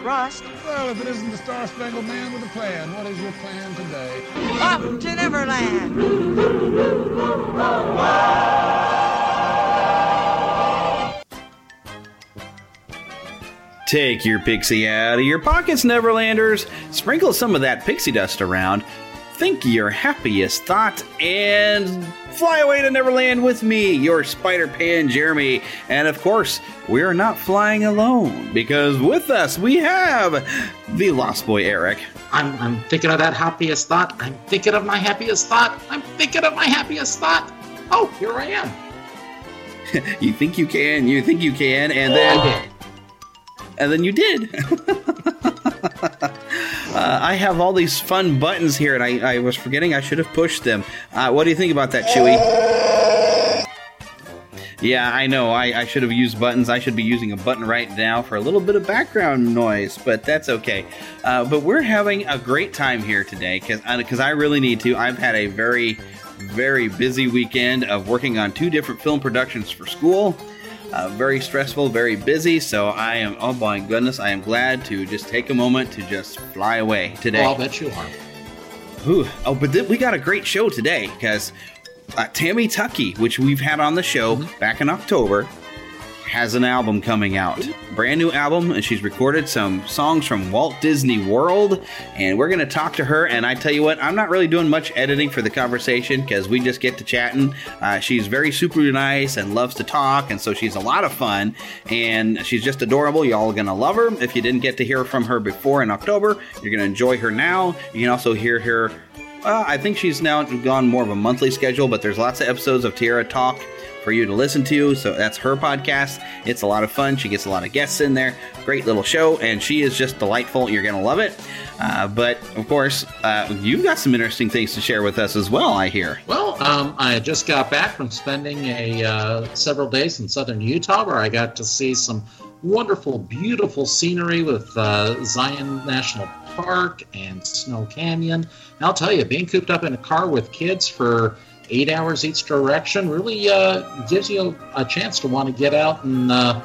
trust. Well, if it isn't the Star Spangled Man with a plan, what is your plan today? Up to Neverland! Take your pixie out of your pockets, Neverlanders. Sprinkle some of that pixie dust around. Think your happiest thought and fly away to Neverland with me, your Spider Pan Jeremy. And of course, we're not flying alone because with us we have the Lost Boy Eric. I'm, I'm thinking of that happiest thought. I'm thinking of my happiest thought. I'm thinking of my happiest thought. Oh, here I am. you think you can, you think you can, and then. Oh. And then you did. uh, I have all these fun buttons here, and I, I was forgetting I should have pushed them. Uh, what do you think about that, Chewy? Yeah, I know. I, I, should have used buttons. I should be using a button right now for a little bit of background noise, but that's okay. Uh, but we're having a great time here today because because I really need to. I've had a very very busy weekend of working on two different film productions for school. Uh, very stressful, very busy. So I am, oh my goodness, I am glad to just take a moment to just fly away today. Oh, I'll bet you are. Ooh, oh, but th- we got a great show today because uh, Tammy Tucky, which we've had on the show mm-hmm. back in October, has an album coming out. Brand new album, and she's recorded some songs from Walt Disney World. And we're going to talk to her. And I tell you what, I'm not really doing much editing for the conversation because we just get to chatting. Uh, she's very super nice and loves to talk. And so she's a lot of fun. And she's just adorable. Y'all are going to love her. If you didn't get to hear from her before in October, you're going to enjoy her now. You can also hear her. Uh, I think she's now gone more of a monthly schedule, but there's lots of episodes of Tiara Talk for you to listen to. So that's her podcast. It's a lot of fun. She gets a lot of guests in there. Great little show, and she is just delightful. You're going to love it. Uh, but of course, uh, you've got some interesting things to share with us as well. I hear. Well, um, I just got back from spending a uh, several days in southern Utah, where I got to see some wonderful, beautiful scenery with uh, Zion National Park and Snow Canyon. And I'll tell you, being cooped up in a car with kids for eight hours each direction really uh, gives you a, a, chance to want to get out and uh,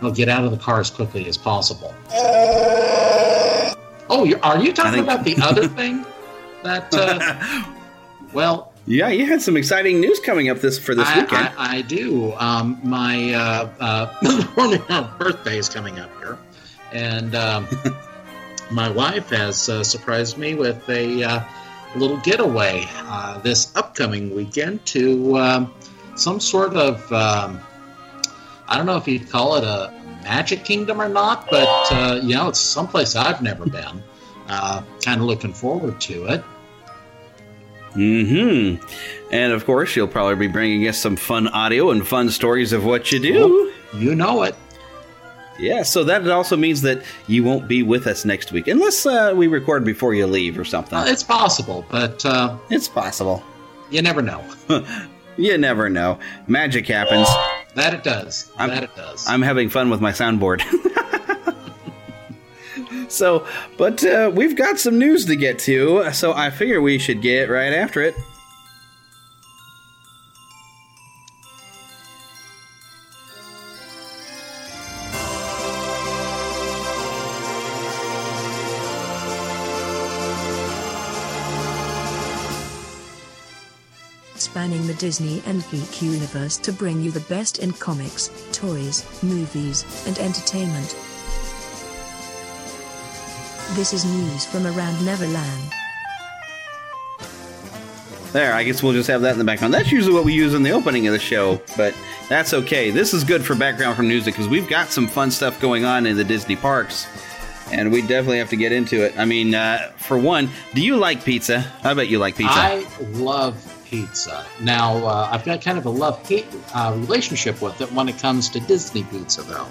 well, get out of the car as quickly as possible. Oh, are you talking think... about the other thing? that, uh, well, yeah, you had some exciting news coming up this for this I, weekend. I, I do. Um, my uh, uh, birthday is coming up here, and um, my wife has uh, surprised me with a uh, little getaway uh, this upcoming weekend to um, some sort of um, I don't know if you'd call it a Magic Kingdom or not, but uh, you know it's someplace I've never been. Uh, kind of looking forward to it. Hmm. And of course, you'll probably be bringing us some fun audio and fun stories of what you do. you know it. Yeah, so that also means that you won't be with us next week, unless uh, we record before you leave or something. Uh, it's possible, but uh, it's possible. You never know. you never know. Magic happens. That it does. I'm, that it does. I'm having fun with my soundboard. so, but uh, we've got some news to get to, so I figure we should get right after it. Spanning the Disney and geek universe to bring you the best in comics, toys, movies, and entertainment. This is news from around Neverland. There, I guess we'll just have that in the background. That's usually what we use in the opening of the show, but that's okay. This is good for background from music because we've got some fun stuff going on in the Disney parks, and we definitely have to get into it. I mean, uh, for one, do you like pizza? I bet you like pizza. I love pizza. Now, uh, I've got kind of a love hate uh, relationship with it when it comes to Disney pizza, though.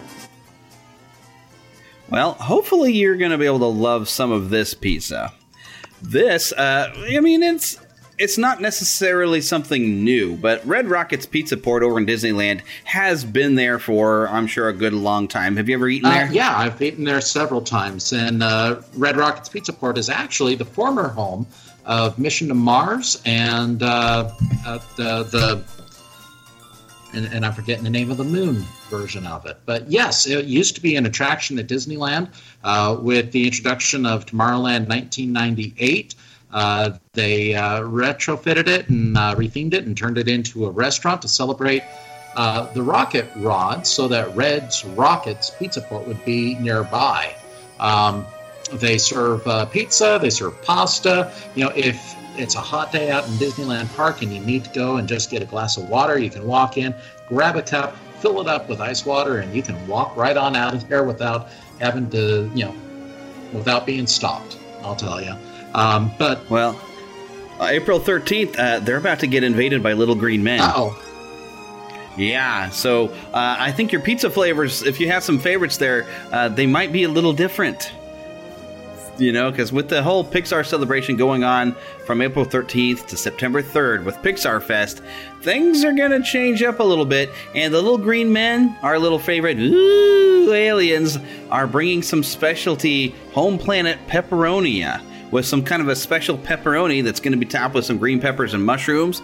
Well, hopefully you're going to be able to love some of this pizza. This, uh, I mean, it's it's not necessarily something new, but Redd Rockett's Pizza Port over in Disneyland has been there for, I'm sure, a good long time. Have you ever eaten there? Uh, yeah, I've eaten there several times. And uh, Redd Rockett's Pizza Port is actually the former home of Mission to Mars and uh, uh, the the and, and, I'm forgetting the name of the moon version of it. But yes, it used to be an attraction at Disneyland. Uh, with the introduction of Tomorrowland 1998, uh, they uh, retrofitted it and uh, rethemed it and turned it into a restaurant to celebrate the rocket rod, so that Red's Rockets Pizza Port would be nearby. Um, they serve uh, pizza, they serve pasta. You know, if it's a hot day out in Disneyland Park and you need to go and just get a glass of water, you can walk in, grab a cup, fill it up with ice water, and you can walk right on out of there without having to, you know, without being stopped. I'll tell you. Um, but well, uh, April thirteenth, uh, they're about to get invaded by little green men. Oh. Yeah, so uh, I think your pizza flavors, if you have some favorites there, uh, they might be a little different you know, because with the whole Pixar celebration going on from April 13th to September 3rd with Pixar Fest, things are going to change up a little bit. And the little green men, our little favorite ooh, aliens, are bringing some specialty home planet pepperonia with some kind of a special pepperoni that's going to be topped with some green peppers and mushrooms.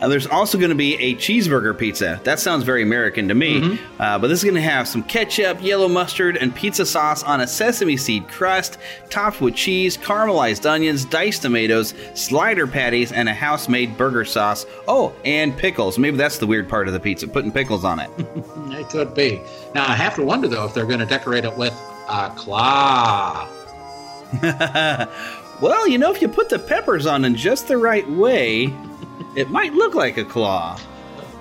Uh, there's also going to be a cheeseburger pizza. That sounds very American to me. Mm-hmm. Uh, but this is going to have some ketchup, yellow mustard, and pizza sauce on a sesame seed crust, topped with cheese, caramelized onions, diced tomatoes, slider patties, and a house made burger sauce. Oh, and pickles. Maybe that's the weird part of the pizza, putting pickles on it. it could be. Now, I have to wonder, though, if they're going to decorate it with a claw. well, you know, if you put the peppers on in just the right way it might look like a claw.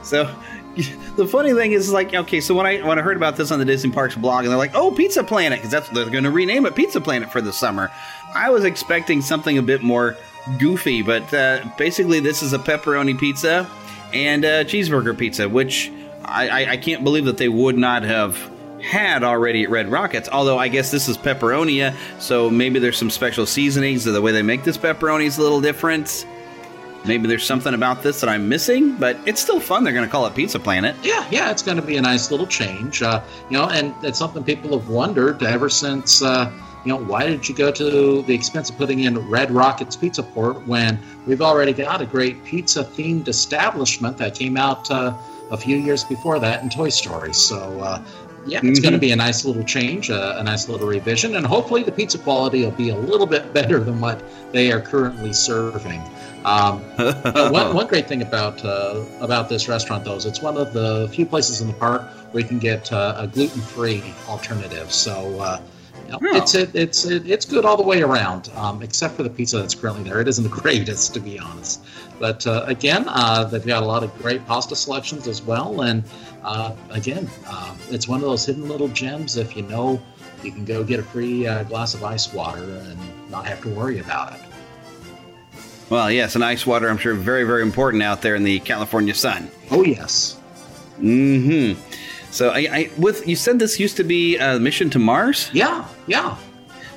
So the funny thing is like okay so when i when i heard about this on the disney parks blog and they're like oh pizza planet because that's they're going to rename it pizza planet for the summer i was expecting something a bit more goofy but uh, basically this is a pepperoni pizza and a cheeseburger pizza which I, I, I can't believe that they would not have had already at red rockets although i guess this is pepperonia so maybe there's some special seasonings or the way they make this pepperoni is a little different maybe there's something about this that I'm missing, but it's still fun. They're going to call it Pizza Planet. Yeah, yeah, it's going to be a nice little change. Uh, you know, and it's something people have wondered ever since. Uh, you know, why did you go to the expense of putting in Redd Rockett's Pizza Port when we've already got a great pizza themed establishment that came out uh, a few years before that in Toy Story? So, uh, yeah, it's mm-hmm. going to be a nice little change, uh, a nice little revision, and hopefully the pizza quality will be a little bit better than what they are currently serving. Um, one, one, great thing about uh, about this restaurant, though, is it's one of the few places in the park where you can get uh, a gluten free alternative. So. Uh, you know, oh. It's it, it's it, it's good all the way around, um, except for the pizza that's currently there. It isn't the greatest, to be honest. But uh, again, uh, they've got a lot of great pasta selections as well, and uh, again, uh, it's one of those hidden little gems. If you know, you can go get a free uh, glass of ice water and not have to worry about it. Well, yes, and ice water, I'm sure, very, very important out there in the California sun. Oh, yes. Mm-hmm. So, I, I with you said this used to be a mission to Mars. Yeah, yeah.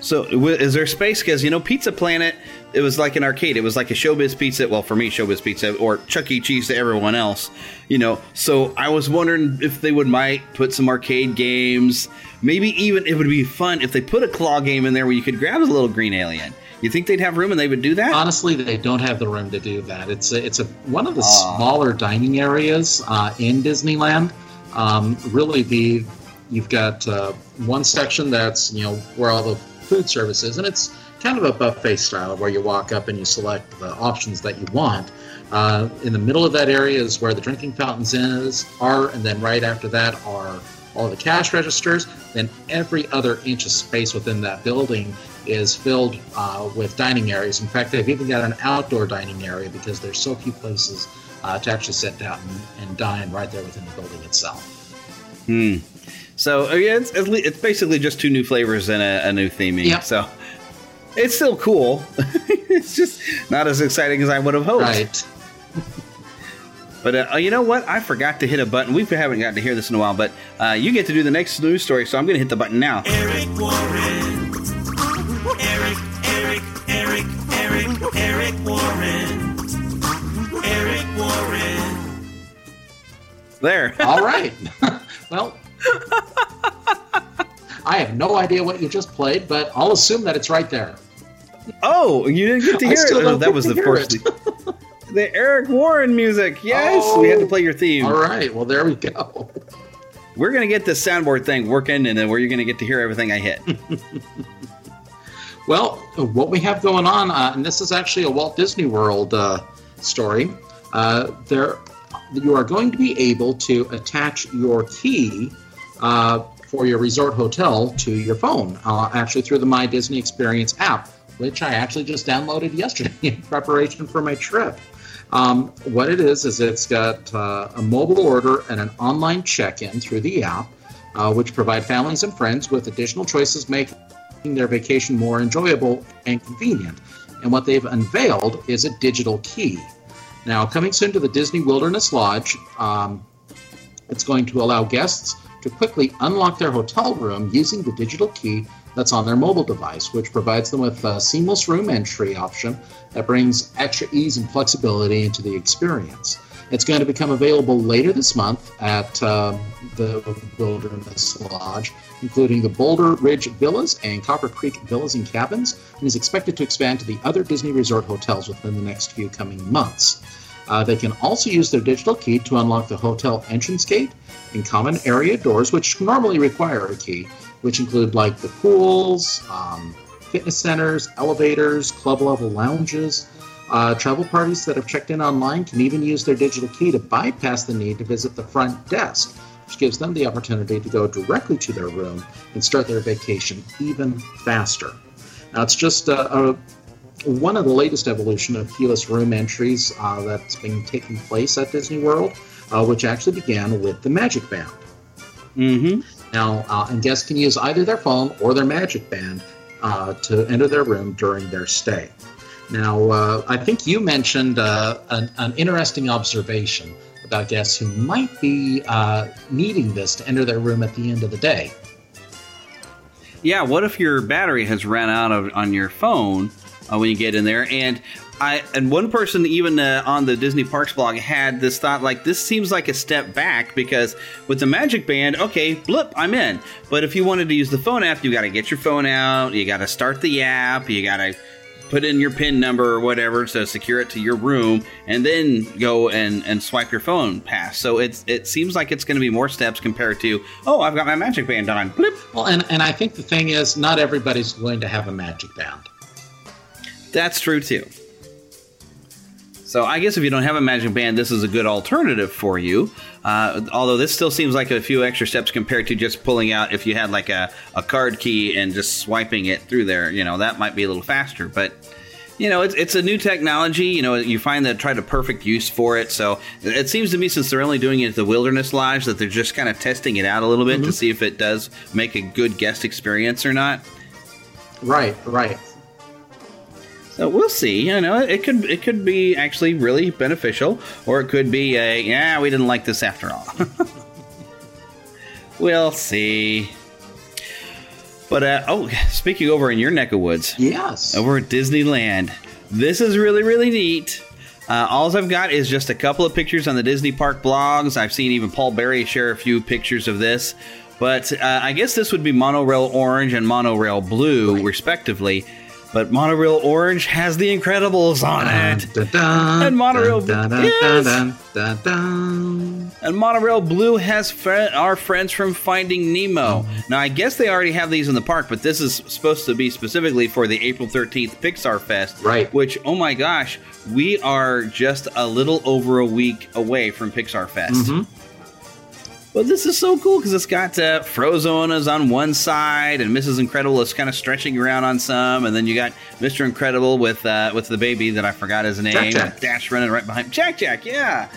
So, is there space? Because you know, Pizza Planet, it was like an arcade. It was like a Showbiz Pizza. Well, for me, Showbiz Pizza, or Chuck E. Cheese to everyone else. You know, so I was wondering if they would might put some arcade games. Maybe even it would be fun if they put a claw game in there where you could grab a little green alien. You think they'd have room and they would do that? Honestly, they don't have the room to do that. It's a, it's a one of the uh. smaller dining areas uh, in Disneyland. Um, really, the you've got uh, one section that's you know where all the food service is, and it's kind of a buffet style where you walk up and you select the options that you want. Uh, in the middle of that area is where the drinking fountains is are, and then right after that are all the cash registers. Then every other inch of space within that building is filled uh, with dining areas. In fact, they've even got an outdoor dining area because there's so few places uh, to actually sit down and, and, dine right there within the building itself. Hmm. So yeah, it's, it's basically just two new flavors and a, a new theming. Yep. So it's still cool. it's just not as exciting as I would have hoped. Right. But uh, you know what? I forgot to hit a button. We haven't gotten to hear this in a while, but uh, you get to do the next news story, so I'm going to hit the button now. Eric Warren. Eric, Eric, Eric, Eric, Eric Warren. Eric Warren. There. All right. well, I have no idea what you just played, but I'll assume that it's right there. Oh, you didn't get to hear it. Oh, that was the first. the Eric Warren music. Yes, oh, we had to oh, play your theme. All right. Well, there we go. We're gonna get this soundboard thing working, and then we're gonna get to hear everything I hit. well, what we have going on, uh, and this is actually a Walt Disney World uh, story. Uh, there, you are going to be able to attach your key uh, for your resort hotel to your phone, uh, actually through the My Disney Experience app, which I actually just downloaded yesterday in preparation for my trip. Um, what it is is it's got uh, a mobile order and an online check-in through the app, which provide families and friends with additional choices, making their vacation more enjoyable and convenient. And what they've unveiled is a digital key. Now, coming soon to the Disney Wilderness Lodge, um, it's going to allow guests to quickly unlock their hotel room using the digital key that's on their mobile device, which provides them with a seamless room entry option that brings extra ease and flexibility into the experience. It's going to become available later this month at uh, the Wilderness Lodge, including the Boulder Ridge Villas and Copper Creek Villas and Cabins, and is expected to expand to the other Disney Resort hotels within the next few coming months. Uh, they can also use their digital key to unlock the hotel entrance gate and common area doors, which normally require a key, which include like the pools, um, fitness centers, elevators, club level lounges. Uh, travel parties that have checked in online can even use their digital key to bypass the need to visit the front desk, which gives them the opportunity to go directly to their room and start their vacation even faster. Now, it's just a, a one of the latest evolution of keyless room entries uh, that's been taking place at Disney World, uh, which actually began with the Magic Band. Mm-hmm. Now, uh, and guests can use either their phone or their Magic Band uh, to enter their room during their stay. Now, uh, I think you mentioned uh, an, an, interesting observation about guests who might be needing this to enter their room at the end of the day. Yeah, what if your battery has ran out of, on your phone uh, when you get in there. And I and one person even uh, on the Disney Parks blog had this thought like this seems like a step back because with the Magic Band, okay, blip, I'm in. But if you wanted to use the phone app, you got to get your phone out, you got to start the app, you got to put in your PIN number or whatever to secure it to your room, and then go and, and swipe your phone pass. So it's it seems like it's going to be more steps compared to oh, I've got my Magic Band on. Blip. Well, and and I think the thing is, not everybody's going to have a Magic Band. That's true too. So I guess if you don't have a Magic Band, this is a good alternative for you. Uh, although this still seems like a few extra steps compared to just pulling out if you had like a, a card key and just swiping it through there. You know, that might be a little faster. But, you know, it's, it's a new technology. You know, you find that try to perfect use for it. So it seems to me, since they're only doing it at the Wilderness Lodge, that they're just kind of testing it out a little bit mm-hmm. to see if it does make a good guest experience or not. Right, right. So we'll see. You know, it could it could be actually really beneficial, or it could be a yeah, we didn't like this after all. we'll see. But uh, oh, speaking over in your neck of woods, yes, over at Disneyland, this is really really neat. Uh, all I've got is just a couple of pictures on the Disney Park blogs. I've seen even Paul Berry share a few pictures of this. But uh, I guess this would be monorail orange and monorail blue, right. respectively. But Monorail Orange has the Incredibles on it. Dun, dun, and Monorail yes. And Monorail Blue has fr- our friends from Finding Nemo. Now, I guess they already have these in the park, but this is supposed to be specifically for the April 13th Pixar Fest. Right. Which, oh my gosh, we are just a little over a week away from Pixar Fest. Mm-hmm. But this is so cool because it's got uh, Frozone's on one side, and Mrs. Incredible is kind of stretching around on some, and then you got Mr. Incredible with uh, with the baby that I forgot his name, Jack Jack. Dash running right behind Jack Jack, yeah.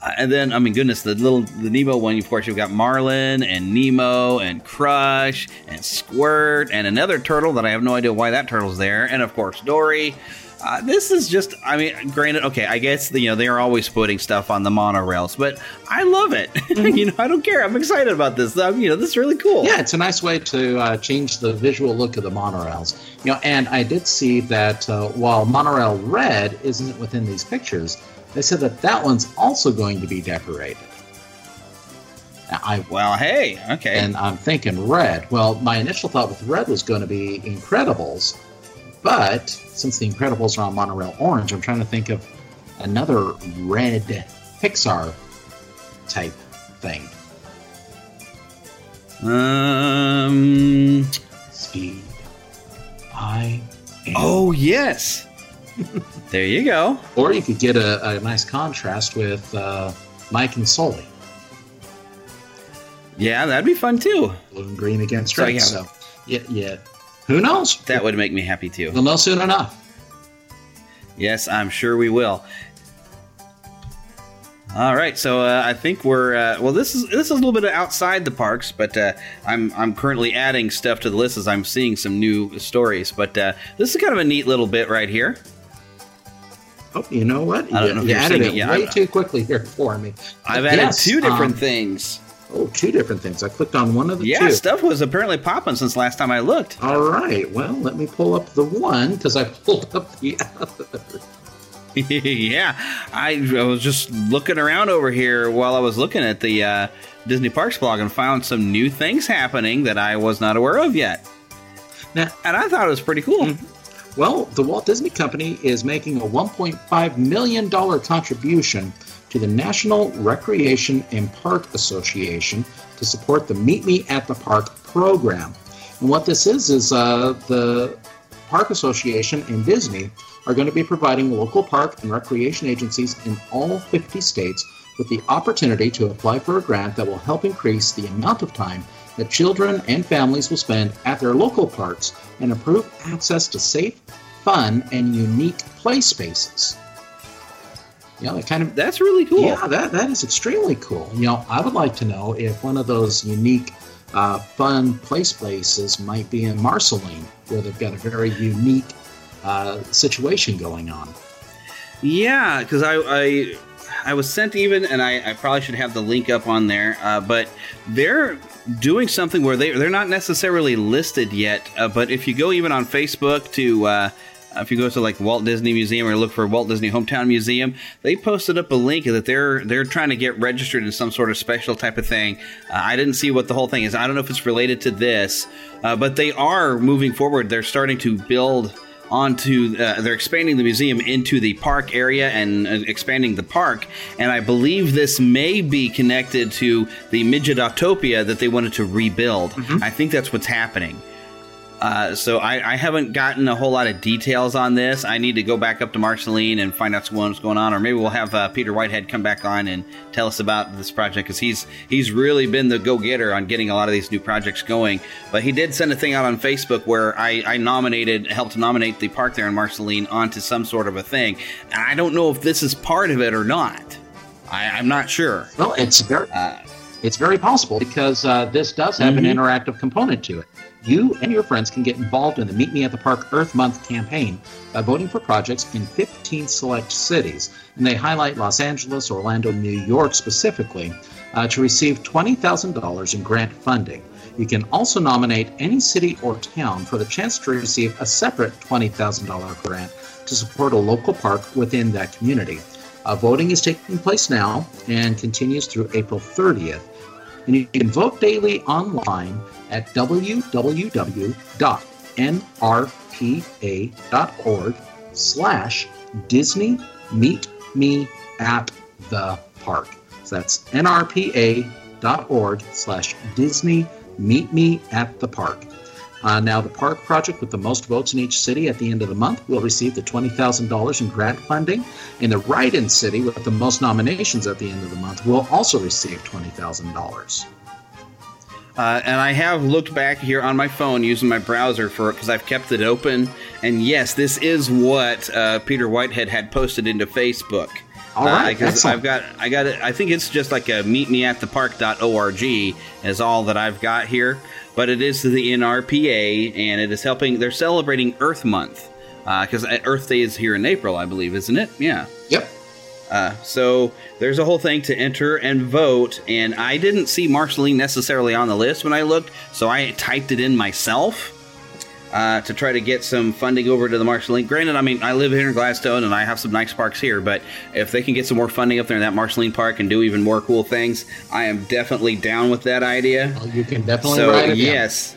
Uh, and then, I mean, goodness, the little the Nemo one. Of course, you've got Marlin and Nemo and Crush and Squirt and another turtle that I have no idea why that turtle's there, and of course Dory. Uh, this is just, I mean, granted, okay, I guess, you know, they are always putting stuff on the monorails, but I love it. Mm-hmm. you know, I don't care. I'm excited about this. Um, you know, this is really cool. Yeah, it's a nice way to uh, change the visual look of the monorails. You know, and I did see that uh, while monorail red isn't within these pictures, they said that that one's also going to be decorated. Now, I well, hey, okay. And I'm thinking red. Well, my initial thought with red was going to be Incredibles, but since the Incredibles are on monorail orange, I'm trying to think of another red Pixar type thing. Um, speed. I. Am. Oh yes. there you go. Or you could get a, a nice contrast with uh, Mike and Sully. Yeah, that'd be fun too. Blue and green against red. So, yeah, yeah. Who knows? That would make me happy too. We'll know soon enough. Yes, I'm sure we will. All right, so uh, I think we're uh, well. This is this is a little bit outside the parks, but uh, I'm I'm currently adding stuff to the list as I'm seeing some new stories. But uh, this is kind of a neat little bit right here. Oh, you know what? I don't you, know if you added it, it way too quickly here for me. I've added yes, two different um, things. Oh, two different things. I clicked on one of the yeah, two. Yeah, stuff was apparently popping since last time I looked. All right. Well, let me pull up the one because I pulled up the other. yeah, I, I, was just looking around over here while I was looking at the uh, Disney Parks blog and found some new things happening that I was not aware of yet. Now, and I thought it was pretty cool. Mm-hmm. Well, the Walt Disney Company is making a $1.5 million contribution to the National Recreation and Park Association to support the Meet Me at the Park program. And what this is, is uh, the Park Association and Disney are going to be providing local park and recreation agencies in all 50 states with the opportunity to apply for a grant that will help increase the amount of time that children and families will spend at their local parks and improve access to safe, fun, and unique play spaces. You know, it kind of that's really cool. Yeah, that that is extremely cool. You know, I would like to know if one of those unique, uh, fun place places might be in Marceline, where they've got a very unique uh, situation going on. Yeah, because I, I I was sent even, and I, I, probably should have the link up on there. Uh, but they're doing something where they they're not necessarily listed yet. Uh, but if you go even on Facebook to uh, uh, if you go to like Walt Disney Museum or look for Walt Disney Hometown Museum, they posted up a link that they're they're trying to get registered in some sort of special type of thing. Uh, I didn't see what the whole thing is. I don't know if it's related to this, uh, but they are moving forward. They're starting to build onto uh, they're expanding the museum into the park area and uh, expanding the park and i believe this may be connected to the midget midgetopia that they wanted to rebuild mm-hmm. i think that's what's happening uh, so I, I, haven't gotten a whole lot of details on this. I need to go back up to Marceline and find out what's going on, or maybe we'll have uh, Peter Whitehead come back on and tell us about this project because he's he's really been the go getter on getting a lot of these new projects going. But he did send a thing out on Facebook where I, I nominated, helped nominate the park there in Marceline onto some sort of a thing, and I don't know if this is part of it or not. I, am not sure. Well, it's very. Uh, it's very possible because uh, this does have mm-hmm. an interactive component to it. You and your friends can get involved in the Meet Me at the Park Earth Month campaign by voting for projects in 15 select cities, and they highlight Los Angeles, Orlando, New York specifically, uh, to receive $20,000 in grant funding. You can also nominate any city or town for the chance to receive a separate $20,000 grant to support a local park within that community. Uh, voting is taking place now and continues through April 30th. And you can vote daily online at www.nrpa.org slash Disney Meet Me at the Park. So that's nrpa.org slash Disney Meet Me at the Park. Uh, now, the park project with the most votes in each city at the end of the month will receive the $20,000 in grant funding. And the write in city with the most nominations at the end of the month will also receive $20,000. Uh, and I have looked back here on my phone using my browser for it because I've kept it open. And yes, this is what uh, Peter Whitehead had posted into Facebook. All right, because uh, I've got, I got it. I think it's just like a meetmeatthepark.org is all that I've got here. But it is the NRPA, and it is helping. They're celebrating Earth Month because uh, Earth Day is here in April, I believe, isn't it? Yeah. Yep. Uh, so there's a whole thing to enter and vote, and I didn't see Marceline necessarily on the list when I looked, so I typed it in myself uh, to try to get some funding over to the Marceline. Granted, I mean I live here in Gladstone and I have some nice parks here, but if they can get some more funding up there in that Marceline Park and do even more cool things, I am definitely down with that idea. Well, you can definitely. So yes.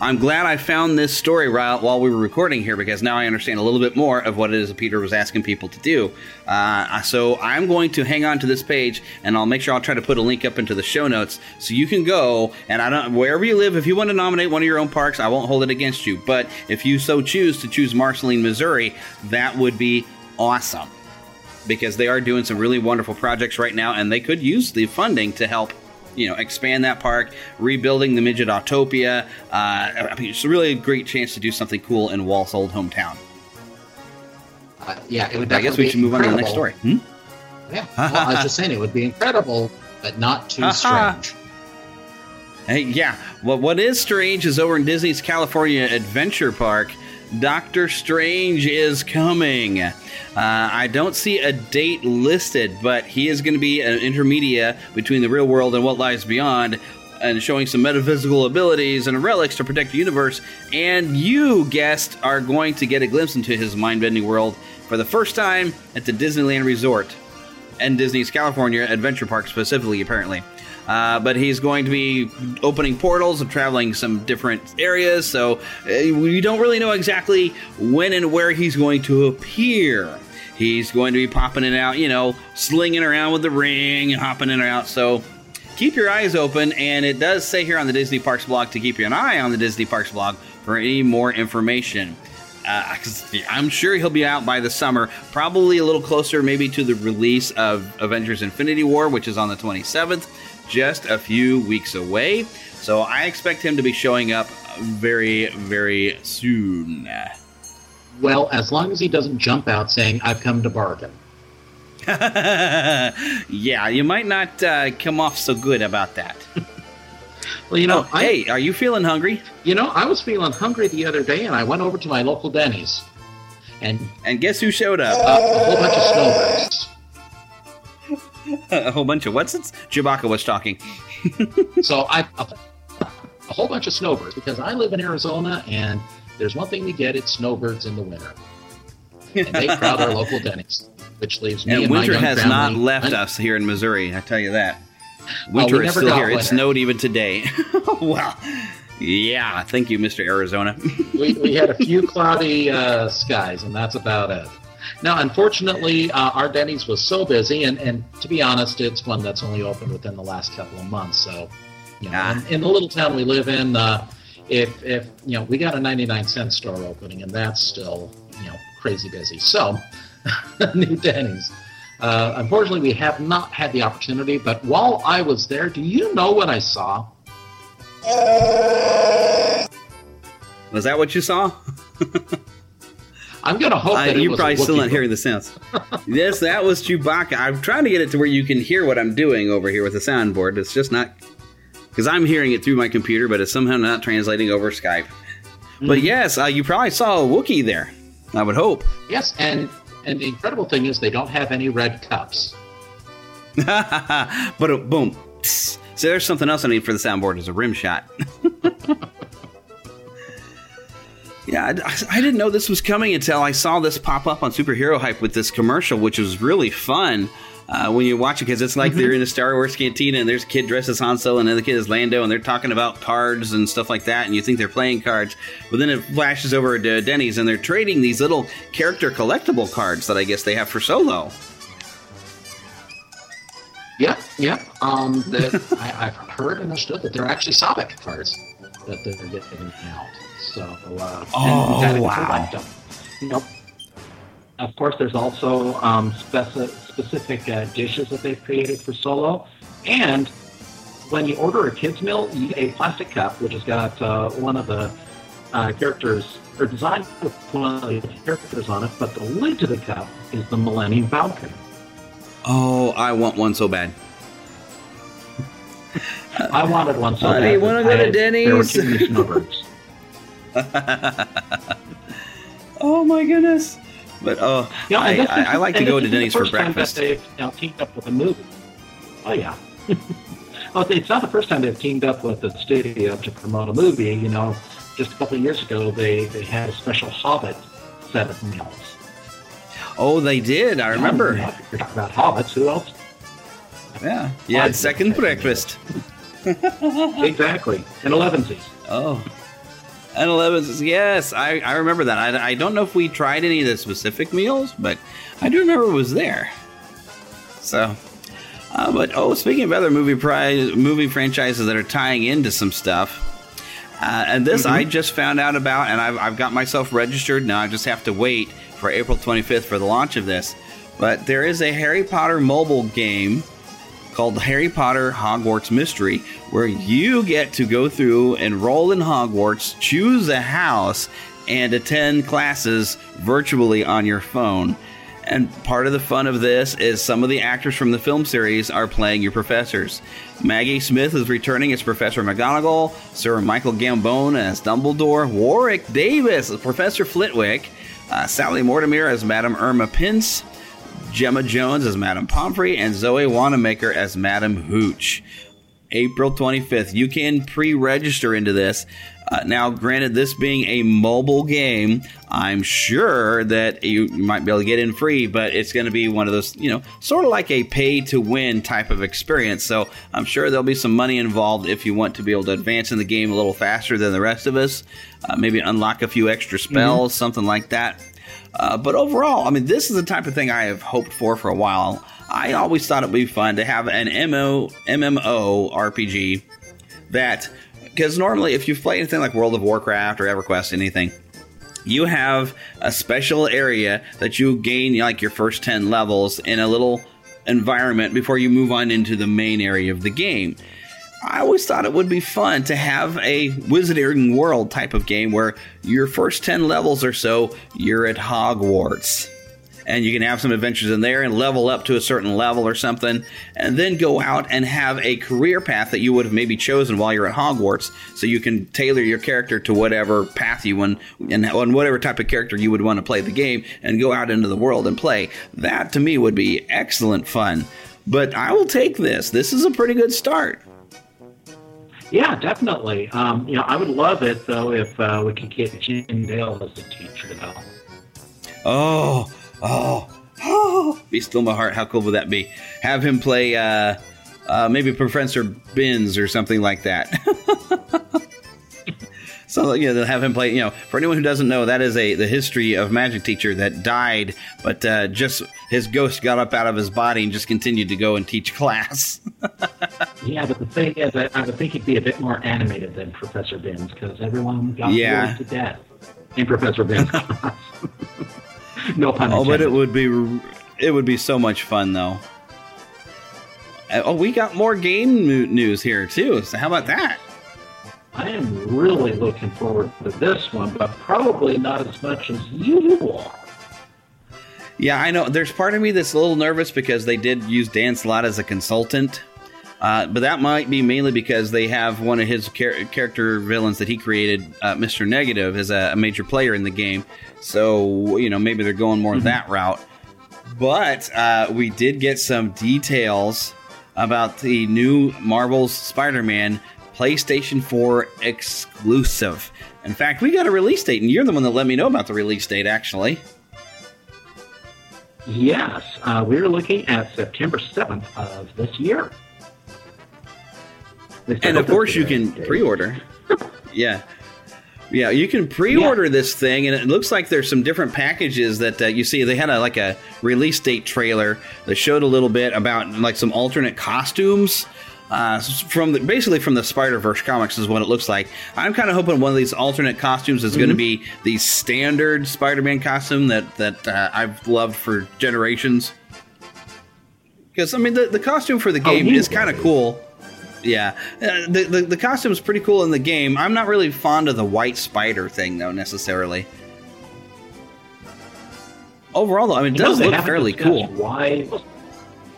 I'm glad I found this story while we were recording here because now I understand a little bit more of what it is that Peter was asking people to do. Uh, so I'm going to hang on to this page and I'll make sure I'll try to put a link up into the show notes so you can go and I don't wherever you live. If you want to nominate one of your own parks, I won't hold it against you. But if you so choose to choose Marceline, Missouri, that would be awesome because they are doing some really wonderful projects right now and they could use the funding to help you know expand that park, rebuilding the Midgetopia. Uh, I mean, it's really a great chance to do something cool in Walt's old hometown. Uh, yeah, it would. I guess we should move incredible. on to the next story. Hmm? Yeah, well, I was just saying it would be incredible, but not too strange. Hey, yeah. Well, what is strange is over in Disney's California Adventure Park. Doctor Strange is coming. Uh, I don't see a date listed, but he is going to be an intermedia between the real world and what lies beyond, and showing some metaphysical abilities and relics to protect the universe. And you, guest, are going to get a glimpse into his mind bending world for the first time at the Disneyland Resort and Disney's California Adventure Park, specifically, apparently. Uh, but he's going to be opening portals and traveling some different areas, so uh, we don't really know exactly when and where he's going to appear. He's going to be popping it out, you know, slinging around with the ring, and hopping in and out. So keep your eyes open. And it does say here on the Disney Parks blog to keep an eye on the Disney Parks blog for any more information. Uh, I'm sure he'll be out by the summer, probably a little closer, maybe to the release of Avengers Infinity War, which is on the 27th just a few weeks away. So I expect him to be showing up very, very soon. Well, as long as he doesn't jump out saying, I've come to bargain. yeah, you might not uh, come off so good about that. well, you know, oh, I, hey, are you feeling hungry? You know, I was feeling hungry the other day, and I went over to my local Denny's, and and guess who showed up? Uh, a whole bunch of snowbirds. a whole bunch of what's it? Chewbacca was talking. so I a whole bunch of snowbirds because I live in Arizona and there's one thing we get it's snowbirds in the winter. And they crowd our local Denny's, which leaves me and, and winter has not left us here in Missouri. I tell you that. Winter is still here. Winter. It snowed even today. well, Yeah, thank you, Mr. Arizona. we, we had a few cloudy uh, skies, and that's about it. Now, unfortunately, uh, our Denny's was so busy, and, and to be honest, it's one that's only opened within the last couple of months. So, you know, in, in the little town we live in, uh, if if you know, we got a 99 cent store opening, and that's still you know crazy busy. So, new Denny's. Uh, unfortunately, we have not had the opportunity. But while I was there, do you know what I saw? Was that what you saw? I'm gonna hope that uh, you're probably still not hearing the sounds. yes, that was Chewbacca. I'm trying to get it to where you can hear what I'm doing over here with the soundboard. It's just not because I'm hearing it through my computer, but it's somehow not translating over Skype. Mm-hmm. But yes, uh, you probably saw a Wookiee there. I would hope. Yes, and and the incredible thing is they don't have any red cups. but uh, boom. So there's something else I need for the soundboard is a rim shot. Yeah, I, I, didn't know this was coming until I saw this pop up on Superhero Hype with this commercial, which was really fun. Uh, when you watch it, because it's like mm-hmm. they're in a Star Wars cantina and there's a kid dressed as Han Solo and another kid as Lando, and they're talking about cards and stuff like that, and you think they're playing cards, but then it flashes over to Denny's and they're trading these little character collectible cards that I guess they have for Solo. Yeah, yeah. Um, I, have heard and understood that they're actually Sabacc cards that they're getting out. So, uh, oh, and wow. collect them. You of course, there's also um, speci- specific uh, dishes that they've created for Solo. And when you order a kid's meal, you get a plastic cup, which has got uh, one of the uh, characters, or designed with one of the characters on it, but the lid to the cup is the Millennium Falcon. Oh, I want one so bad. I wanted one so Honey, bad. you want to go to Denny's? There were two snowbirds. oh my goodness! But oh, yeah, I, I, I, like to go to Denny's for breakfast. They've know, teamed up with a movie. Oh yeah. well, it's not the first time they've teamed up with the studio to promote a movie. You know, just a couple of years ago, they they had a special Hobbit set of meals. Oh, they did. I remember. Yeah, you're talking about hobbits. Who else? Yeah, yeah. Second breakfast. exactly. And elevensies. Oh, and elevenses, yes, I, I remember that. I, I don't know if we tried any of the specific meals, but I do remember it was there. So, uh, but oh, speaking of other movie prize, movie franchises that are tying into some stuff, uh, and this mm-hmm. I just found out about, and I've, I've got myself registered. Now I just have to wait for April 25th for the launch of this. But there is a Harry Potter mobile game called the Harry Potter Hogwarts Mystery, where you get to go through, enroll in Hogwarts, choose a house, and attend classes virtually on your phone. And part of the fun of this is some of the actors from the film series are playing your professors. Maggie Smith is returning as Professor McGonagall, Sir Michael Gambon as Dumbledore, Warwick Davis as Professor Flitwick, uh, Sally Mortemore as Madame Irma Pince, Gemma Jones as Madame Pomfrey, and Zoe Wanamaker as Madame Hooch. April 25th. You can pre register into this. Uh, now, granted, this being a mobile game, I'm sure that you, might be able to get in free, but it's going to be one of those, you know, sort of like a pay to win type of experience. So I'm sure there'll be some money involved if you want to be able to advance in the game a little faster than the rest of us. Uh, maybe unlock a few extra spells, mm-hmm. something like that. Uh, but overall, I mean, this is the type of thing I have hoped for for a while. I always thought it would be fun to have an MO, MMO RPG that, because normally if you play anything like World of Warcraft or EverQuest, anything, you have a special area that you gain like your first 10 levels in a little environment before you move on into the main area of the game. I always thought it would be fun to have a Wizarding World type of game where your first 10 levels or so, you're at Hogwarts. And you can have some adventures in there and level up to a certain level or something, and then go out and have a career path that you would have maybe chosen while you're at Hogwarts, so you can tailor your character to whatever path you want and on whatever type of character you would want to play the game, and go out into the world and play. That to me would be excellent fun. But I will take this. This is a pretty good start. Yeah, definitely. Um, you know, I would love it though if uh, we could get Jim Dale as a teacher though. Oh, oh, oh! Be still my heart. How cool would that be? Have him play uh, uh, maybe Professor Binns or something like that. So you know they'll have him play. You know, for anyone who doesn't know, that is a the history of magic teacher that died, but uh, just his ghost got up out of his body and just continued to go and teach class. yeah, but the thing is, I, I would think he'd be a bit more animated than Professor Binns because everyone got Yeah. bored to death in Professor Binns' class. no pun oh, but it would be it would be so much fun though. Uh, Oh, we got more game news here too. So how about that? I am really looking forward to this one, but probably not as much as you are. Yeah, I know. There's part of me that's a little nervous because they did use Dan Slott as a consultant. Uh, but that might be mainly because they have one of his char- character villains that he created, uh, Mr. Negative, as a, a major player in the game. So, you know, maybe they're going more that route. But uh, we did get some details about the new Marvel's Spider Man PlayStation 4 exclusive. In fact, we got a release date, and you're the one that let me know about the release date, actually. Yes, uh, we're looking at September 7th of this year. and of course you can pre-order yeah yeah you can pre-order this thing and it looks like there's some different packages that uh, you see they had a like a release date trailer that showed a little bit about like some alternate costumes uh, from the, basically from the Spider Verse comics is what it looks like. I'm kind of hoping one of these alternate costumes is going to be the standard Spider-Man costume that that uh, I've loved for generations. Because I mean, the, the costume for the game he is kind of cool. Yeah, uh, the, the the costume's pretty cool in the game. I'm not really fond of the white spider thing though necessarily. Overall, though, I mean, it does look fairly cool. Why?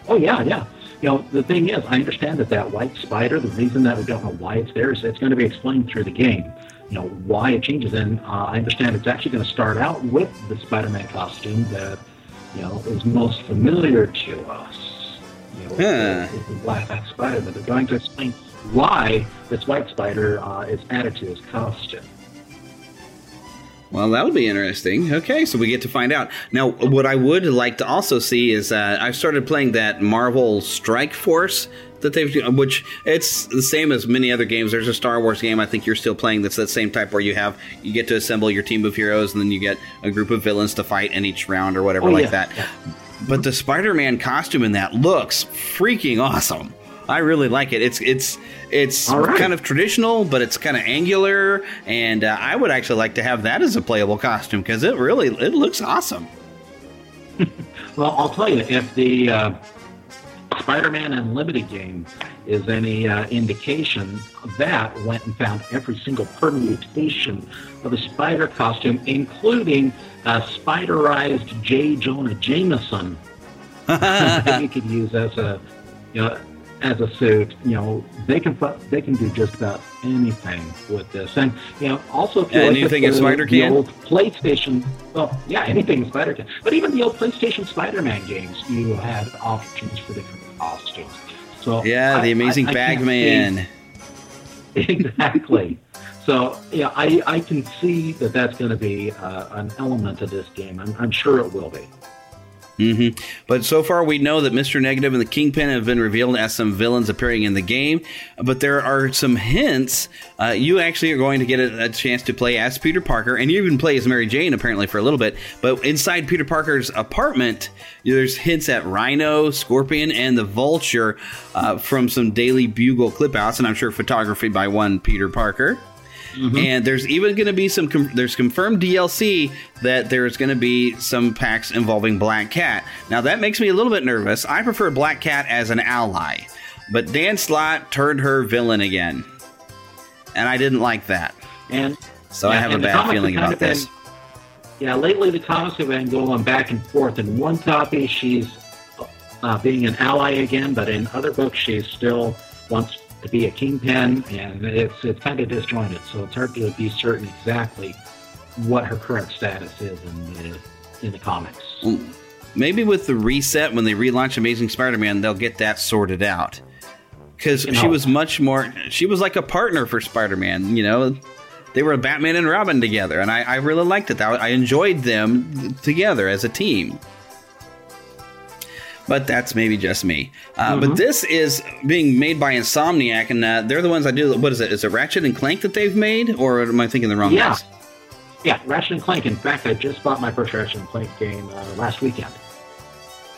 Oh yeah, yeah. You know, the thing is, I understand that that white spider. The reason that we don't know why it's there is it's going to be explained through the game. You know why it changes, and uh, I understand it's actually going to start out with the Spider-Man costume that you know is most familiar to us. You know, Huh. it's the black spider, but they're going to explain why this white spider uh, is added to his costume. Well, that would be interesting. Okay, so we get to find out. Now, what I would like to also see is uh, I've started playing that Marvel Strike Force that they've, which it's the same as many other games. There's a Star Wars game I think you're still playing that's that same type where you have you get to assemble your team of heroes and then you get a group of villains to fight in each round or whatever Oh, like yeah, that. But the Spider-Man costume in that looks freaking awesome. I really like it. It's it's it's right. kind of traditional, but it's kind of angular, and uh, I would actually like to have that as a playable costume because it really it looks awesome. Well, I'll tell you, if the uh, Spider-Man Unlimited game is any uh, indication, that went and found every single permutation of a Spider costume, including a Spiderized J. Jonah Jameson that you could use as a, you know, as a suit. You know, they can they can do just about anything with this, and you know, also if you Yeah, look at anything the- spider the can? old PlayStation. Well, yeah, anything spider can. But even the old PlayStation Spider-Man games, you had options for different costumes. So Yeah, I- the Amazing I- I Bagman. exactly. So yeah, I, I can see that that's going to be uh, an element of this game. I'm, I'm sure it will be. Hmm But so far, we know that Mr. Negative and the Kingpin have been revealed as some villains appearing in the game. But there are some hints. Uh, you actually are going to get a, a chance to play as Peter Parker, and you even play as Mary Jane apparently for a little bit. But inside Peter Parker's apartment, there's hints at Rhino, Scorpion, and the Vulture uh, from some Daily Bugle clipouts, and I'm sure photography by one Peter Parker. And there's even going to be some. Com- there's confirmed DLC that there's going to be some packs involving Black Cat. Now that makes me a little bit nervous. I prefer Black Cat as an ally, but Dan Slott turned her villain again, and I didn't like that. And So I yeah, have a bad feeling about this. been- yeah, lately the comics have been going back and forth. In one copy, she's uh, being an ally again, but in other books, she still wants to be a kingpin, and it's it's kind of disjointed. So it's hard to be certain exactly what her current status is in the in the comics. Maybe with the reset when they relaunch Amazing Spider-Man, they'll get that sorted out. Because she was much more. She was like a partner for Spider-Man. You know, they were Batman and Robin together, and I, I really liked it. I, I enjoyed them together as a team. But that's maybe just me. Uh, Mm-hmm. But this is being made by Insomniac, and uh, they're the ones I do. What is it? Is it Ratchet and Clank that they've made, or am I thinking the wrong Yeah. guys? Yeah, Ratchet and Clank. In fact, I just bought my first Ratchet and Clank game uh, last weekend.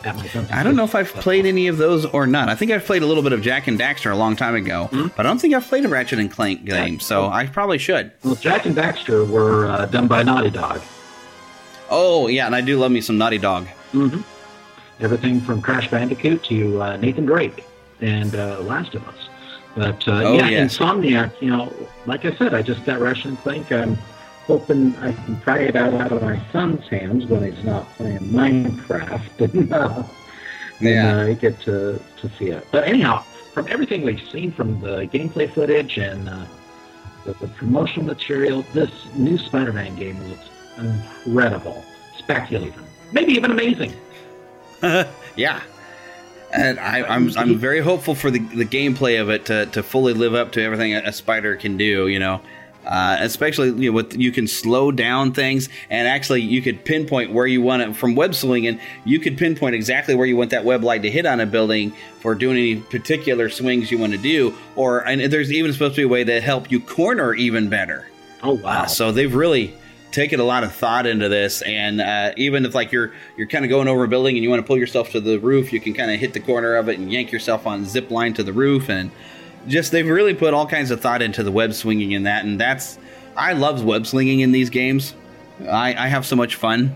At my son's I don't know if I've played any of those or not. I think I've played a little bit of Jak and Daxter a long time ago, Hmm? but I don't think I've played a Ratchet and Clank game, so I probably should. Well, Jak and Daxter were uh, done by Naughty Dog. Oh yeah, and I do love me some Naughty Dog. Mm-hmm. Everything from Crash Bandicoot to uh, Nathan Drake and uh, Last of Us. But uh, Oh, yeah, yes. Insomniac. You know, like I said, I just got and Clank. I'm hoping I can pry it out out of my son's hands when he's not playing Minecraft and, uh, Yeah. and uh, get to to see it. But anyhow, from everything we've seen from the gameplay footage and uh, the, the promotional material, this new Spider-Man game looks incredible, speculative, maybe even amazing. yeah. And I, I'm I'm very hopeful for the, the gameplay of it to, to fully live up to everything a, a spider can do. You know, uh, especially you know, with you can slow down things and actually you could pinpoint where you want it from web swinging. You could pinpoint exactly where you want that web light to hit on a building for doing any particular swings you want to do. Or and there's even supposed to be a way to help you corner even better. Oh wow! Uh, so they've really taken a lot of thought into this, and uh, even if like you're you're kind of going over a building and you want to pull yourself to the roof, you can kind of hit the corner of it and yank yourself on zip line to the roof, and just they've really put all kinds of thought into the web swinging in that, and that's I love web slinging in these games. I, I have so much fun.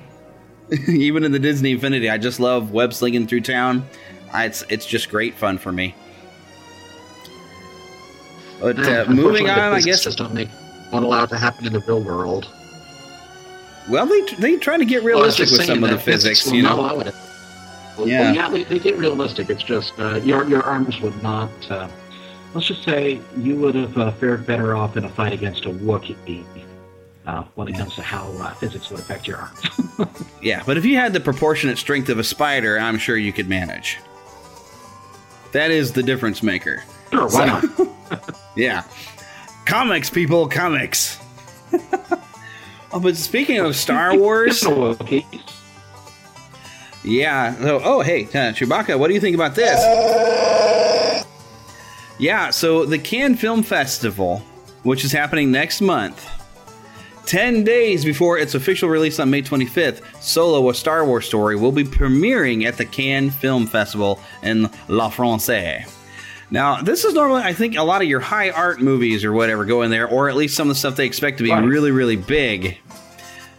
even in the Disney Infinity, I just love web slinging through town. I, it's it's just great fun for me. But uh, moving on, I guess just don't make won't allow it to happen in the real world. Well, they they try to get Well, I was realistic just with some of the physics physics, you know. allow it. Well, Yeah. well, yeah, they, they get realistic. It's just uh, your your arms would not. Uh, let's just say you would have uh, fared better off in a fight against a Wookiee. Uh, when it comes to how uh, physics would affect your arms. Yeah, but if you had the proportionate strength of a spider, I'm sure you could manage. That is the difference maker. Sure, why not? Yeah. Comics, people, comics. oh, but speaking of Star Wars. yeah. So, oh, hey, uh, Chewbacca, what do you think about this? Yeah, so the Cannes Film Festival, which is happening next month, 10 days before its official release on May 25th, Solo, a Star Wars story, will be premiering at the Cannes Film Festival in La France. Now, this is normally, I think, a lot of your high art movies or whatever go in there, or at least some of the stuff they expect to be Right. really, really big.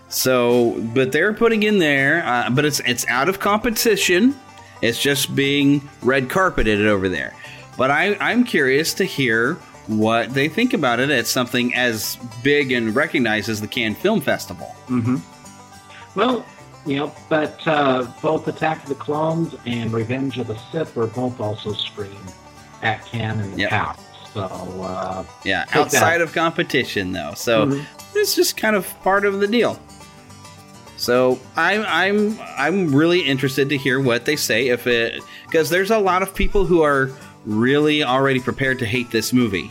So, but they're putting in there, uh, but it's it's out of competition. It's just being red carpeted over there. But I, I'm curious to hear what they think about it. It's something as big and recognized as the Cannes Film Festival. Mm-hmm. Well, you know, but uh, both Attack of the Clones and Revenge of the Sith were both also screened at the Yep. past. So, uh, Yeah, outside that. of competition though. So Mhm. it's just kind of part of the deal. So I'm I'm I'm really interested to hear what they say if it because there's a lot of people who are really already prepared to hate this movie.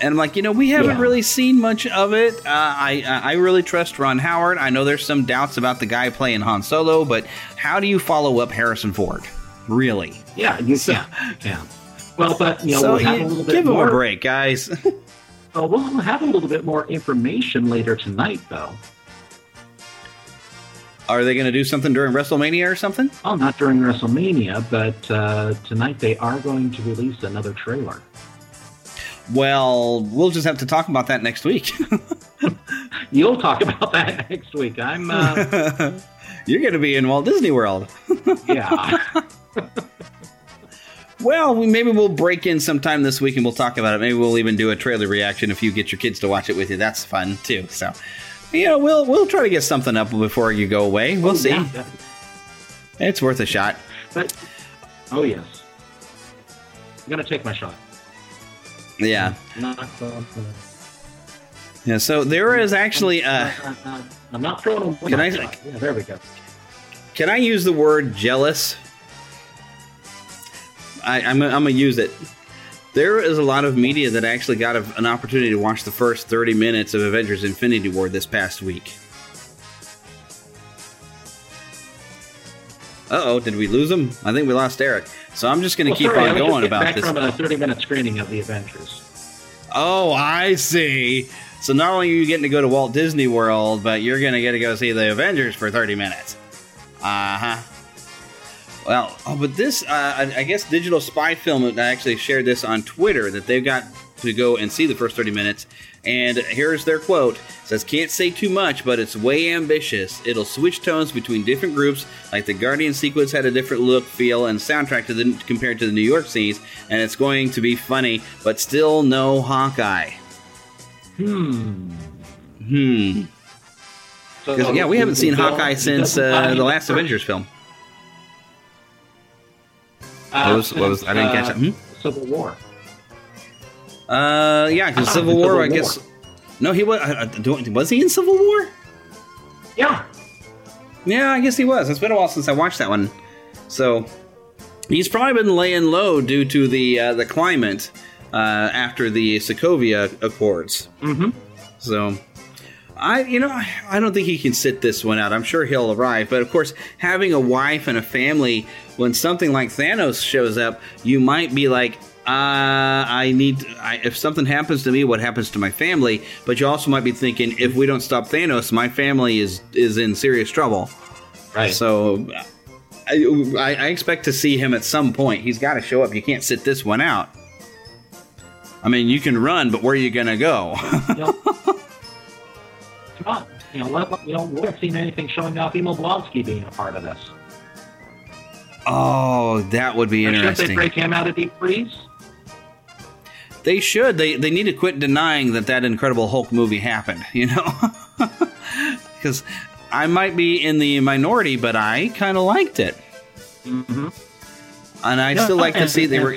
And I'm like, you know, we haven't Yeah. really seen much of it. Uh, I I really trust Ron Howard. I know there's some doubts about the guy playing Han Solo, but how do you follow up Harrison Ford? Really? yeah, you can. Yeah. Well, but you know, so we'll have a little bit give him more. a break, guys. Oh, we'll have a little bit more information later tonight, though. Are they going to do something during WrestleMania or something? Oh, not during WrestleMania, but uh, tonight they are going to release another trailer. Well, we'll just have to talk about that next week. You'll talk about that next week. I'm, uh, You're going to be in Walt Disney World. yeah. Well, we, maybe we'll break in sometime this week and we'll talk about it. Maybe we'll even do a trailer reaction if you get your kids to watch it with you. That's fun too. So, you know, we'll we'll try to get something up before you go away. We'll see. Oh, Yeah. It's worth a shot. But, oh, yes. I'm to take my shot. Yeah. Not, uh, Yeah. So there is actually. Uh, I'm not throwing Can I- Yeah, there we go. Can I use the word jealous? I, I'm, I'm gonna use it. There is a lot of media that actually got a, an opportunity to watch the first 30 minutes of Avengers: Infinity War this past week. Uh oh, did we lose him? I think we lost Eric. So I'm just going to Well, keep sorry, on going about back this. from a 30 minute screening of the Avengers. Oh, I see. So not only are you getting to go to Walt Disney World, but you're going to get to go see the Avengers for 30 minutes. Uh huh. Well, oh, but this, uh, I, I guess Digital Spy Film I actually shared this on Twitter that they've got to go and see the first 30 minutes. And here's their quote. It says, Can't say too much, but it's way ambitious. It'll switch tones between different groups, like the Guardian sequence had a different look, feel, and soundtrack to the, compared to the New York scenes, and it's going to be funny, but still no Hawkeye. Hmm. Hmm. So, yeah, we haven't seen Hawkeye since uh, the last Avengers film. Uh, What was- what was- I didn't catch that. Hmm? Civil War. Uh, yeah, because Ah, Civil War, Civil I guess. No, he was. Uh, do- was he in Civil War? Yeah. Yeah, I guess he was. It's been a while since I watched that one. So he's probably been laying low due to the uh, the climate uh, after the Sokovia Accords. Mm-hmm. So I, you know, I don't think he can sit this one out. I'm sure he'll arrive, but of course, having a wife and a family, when something like Thanos shows up, you might be like, uh, I need. I, if something happens to me, what happens to my family? But you also might be thinking, if we don't stop Thanos, my family is is in serious trouble. Right. So. I, I expect to see him at some point. He's got to show up. You can't sit this one out. I mean, you can run, but where are you going to go? You know, come on. You know, let, you know, we haven't seen anything showing off Emil Blonsky being a part of this. Oh, that would be Or Should they interesting. break him out of Deep Freeze? They should. They they need to quit denying that that Incredible Hulk movie happened. You know, because I might be in the minority, but I kind of liked it, Mm-hmm. and I Yeah, still like to see they were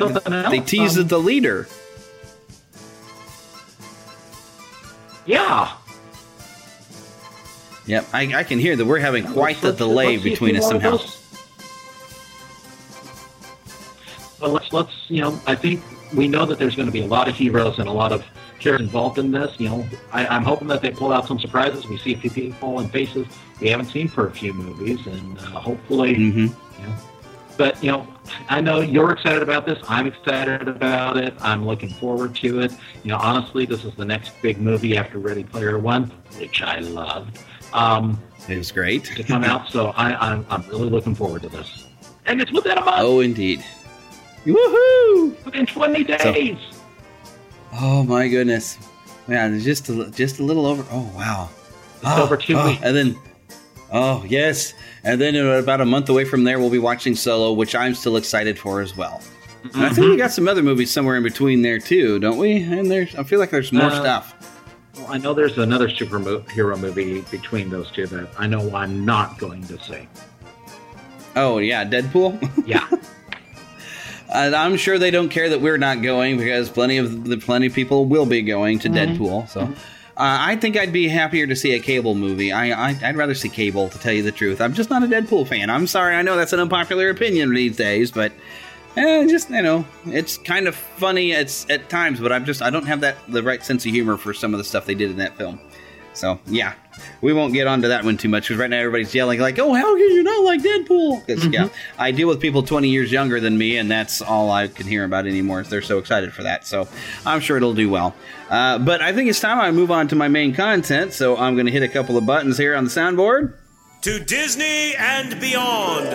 they teased um, the leader. Yeah. Yep, I, I can hear that we're having quite the delay let's see if between us somehow. those- Well, let's let's you know. I think we know that there's going to be a lot of heroes and a lot of characters involved in this. You know, I, I'm hoping that they pull out some surprises. We see a few people and faces we haven't seen for a few movies, and uh, hopefully, Mm-hmm. you know. But you know, I know you're excited about this. I'm excited about it. I'm looking forward to it. You know, honestly, this is the next big movie after Ready Player One, which I loved. Um, It was great to come out, so I, I'm I'm really looking forward to this. And it's within a month. Oh, indeed. Woohoo! Within 20 days. Oh my goodness! Yeah, there's just a, just a little over. Oh wow! It's Oh, over two oh, weeks. and then oh yes, and then about a month away from there, we'll be watching Solo, which I'm still excited for as well. And I think Mm-hmm. we got some other movies somewhere in between there too, don't we? And there's I feel like there's more Uh, stuff. Well, I know there's another superhero movie between those two that I know I'm not going to see. Oh yeah, Deadpool. Yeah. I'm sure they don't care that we're not going because plenty of the plenty of people will be going to Deadpool. So. Uh, I think I'd be happier to see a Cable movie. I, I I'd rather see Cable, to tell you the truth. I'm just not a Deadpool fan. I'm sorry. I know that's an unpopular opinion these days, but eh, just you know, it's kind of funny. It's at times, but I'm just I don't have that the right sense of humor for some of the stuff they did in that film. So yeah, we won't get onto that one too much because right now everybody's yelling like, "Oh, how can you not like Deadpool?" Because yeah, I deal with people 20 years younger than me, and that's all I can hear about anymore. They're so excited for that, so I'm sure it'll do well. Uh, but I think it's time I move on to my main content. So I'm going to hit a couple of buttons here on the soundboard. To Disney and beyond.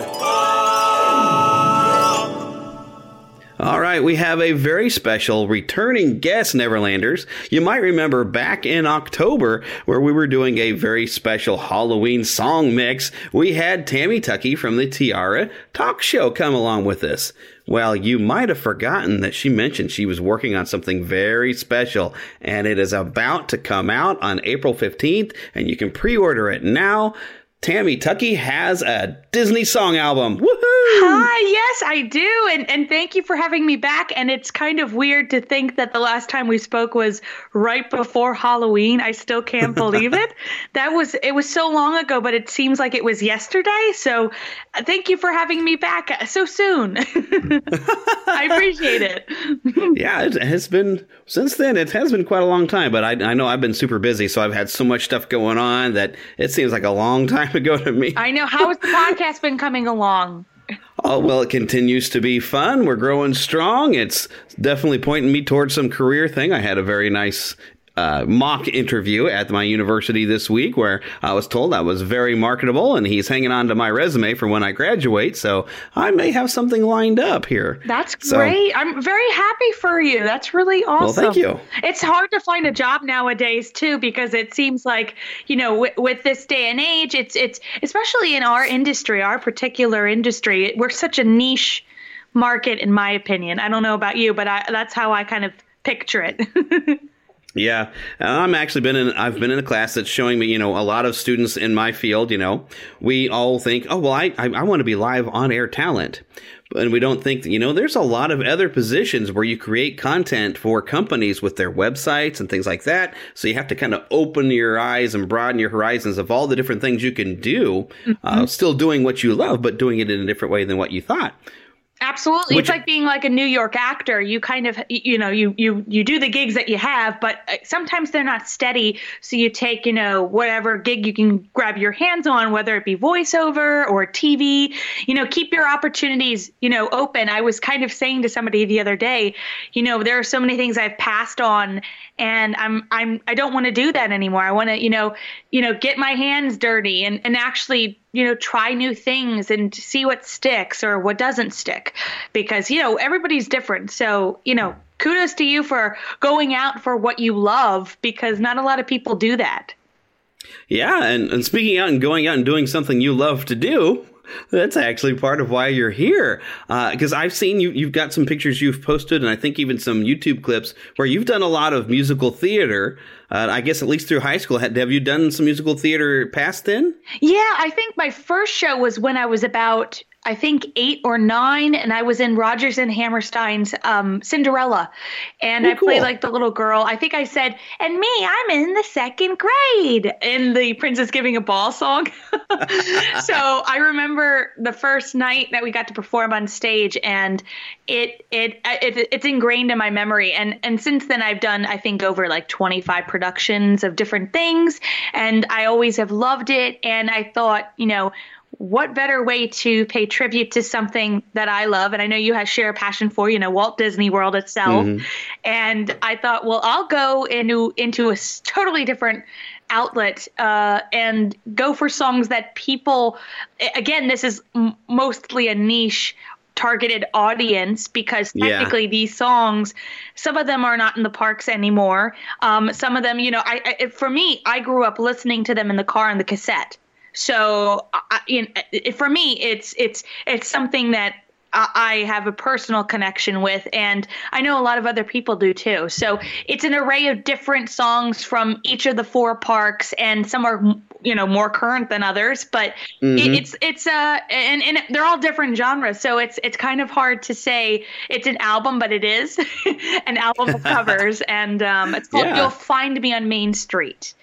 All right, we have a very special returning guest, Neverlanders. You might remember back in October where we were doing a very special Halloween song mix, we had Tammy Tucky from the Tiara Talk Show come along with us. Well, you might have forgotten that she mentioned she was working on something very special, and it is about to come out on April 15th, and you can pre order it now. Tammy Tucky has a Disney song album. Woohoo! Hi, yes, I do. And and thank you for having me back. And it's kind of weird to think that the last time we spoke was right before Halloween. I still can't believe it. That was it was so long ago, but it seems like it was yesterday. So uh, thank you for having me back so soon. I appreciate it. yeah, it has been since then. It has been quite a long time, but I, I know I've been super busy, so I've had so much stuff going on that it seems like a long time ago to me. I know. How has the podcast been coming along? Oh, well, it continues to be fun. We're growing strong. It's definitely pointing me towards some career thing. I had a very nice uh, mock interview at my university this week where I was told I was very marketable and he's hanging on to my resume for when I graduate. So I may have something lined up here. That's so, great. I'm very happy for you. That's really awesome. Well, thank you. It's hard to find a job nowadays too because it seems like, you know, w- with this day and age, it's it's especially in our industry, our particular industry, we're such a niche market in my opinion. I don't know about you, but I, that's how I kind of picture it. Yeah, I'm actually been in. I've been in a class that's showing me, you know, a lot of students in my field. You know, we all think, oh well, I I, I want to be live on air talent, and we don't think that you know there's a lot of other positions where you create content for companies with their websites and things like that. So you have to kind of open your eyes and broaden your horizons of all the different things you can do, uh, mm-hmm. uh, still doing what you love, but doing it in a different way than what you thought. Absolutely. Which, it's like being like a New York actor. You kind of you know, you you you do the gigs that you have, but uh, sometimes they're not steady, so you take, you know, whatever gig you can grab your hands on, whether it be voiceover or TV. You know, keep your opportunities, you know, open. I was kind of saying to somebody the other day, you know, there are so many things I've passed on and I'm I'm I don't want to do that anymore. I want to, you know, you know, get my hands dirty and and actually you know try new things and see what sticks or what doesn't stick. Because you know everybody's different. So you know kudos to you for going out for what you love because not a lot of people do that. Yeah and, and speaking out and going out and doing something you love to do that's actually part of why you're here. Because uh, I've seen you, you've got some pictures you've posted, and I think even some YouTube clips where you've done a lot of musical theater. Uh, I guess at least through high school. Have you done some musical theater past then? Yeah, I think my first show was when I was about I think eight or nine, and I was in Rodgers and Hammerstein's um, Cinderella, and oh, I played like the little girl. I think I said, "And me, I'm in the second grade" in the Princess Giving a Ball song. so I remember the first night that we got to perform on stage, and it, it it it's ingrained in my memory. And and since then, I've done I think over like 25 productions of different things, and I always have loved it. And I thought, you know what better way to pay tribute to something that I love and I know you have share a passion for, you know, Walt Disney World itself. Mm-hmm. And I thought, well, I'll go into into a totally different outlet uh, and go for songs that people again, this is m- mostly a niche targeted audience because technically yeah. these songs some of them are not in the parks anymore um, some of them you know I, I, for me i grew up listening to them in the car on the cassette so, I, you know, for me, it's it's it's something that I have a personal connection with, and I know a lot of other people do too. So it's an array of different songs from each of the four parks, and some are you know more current than others. But mm-hmm. it's it's uh and and they're all different genres, so it's it's kind of hard to say it's an album, but it is an album of covers, and um, it's called yeah. "You'll Find Me on Main Street."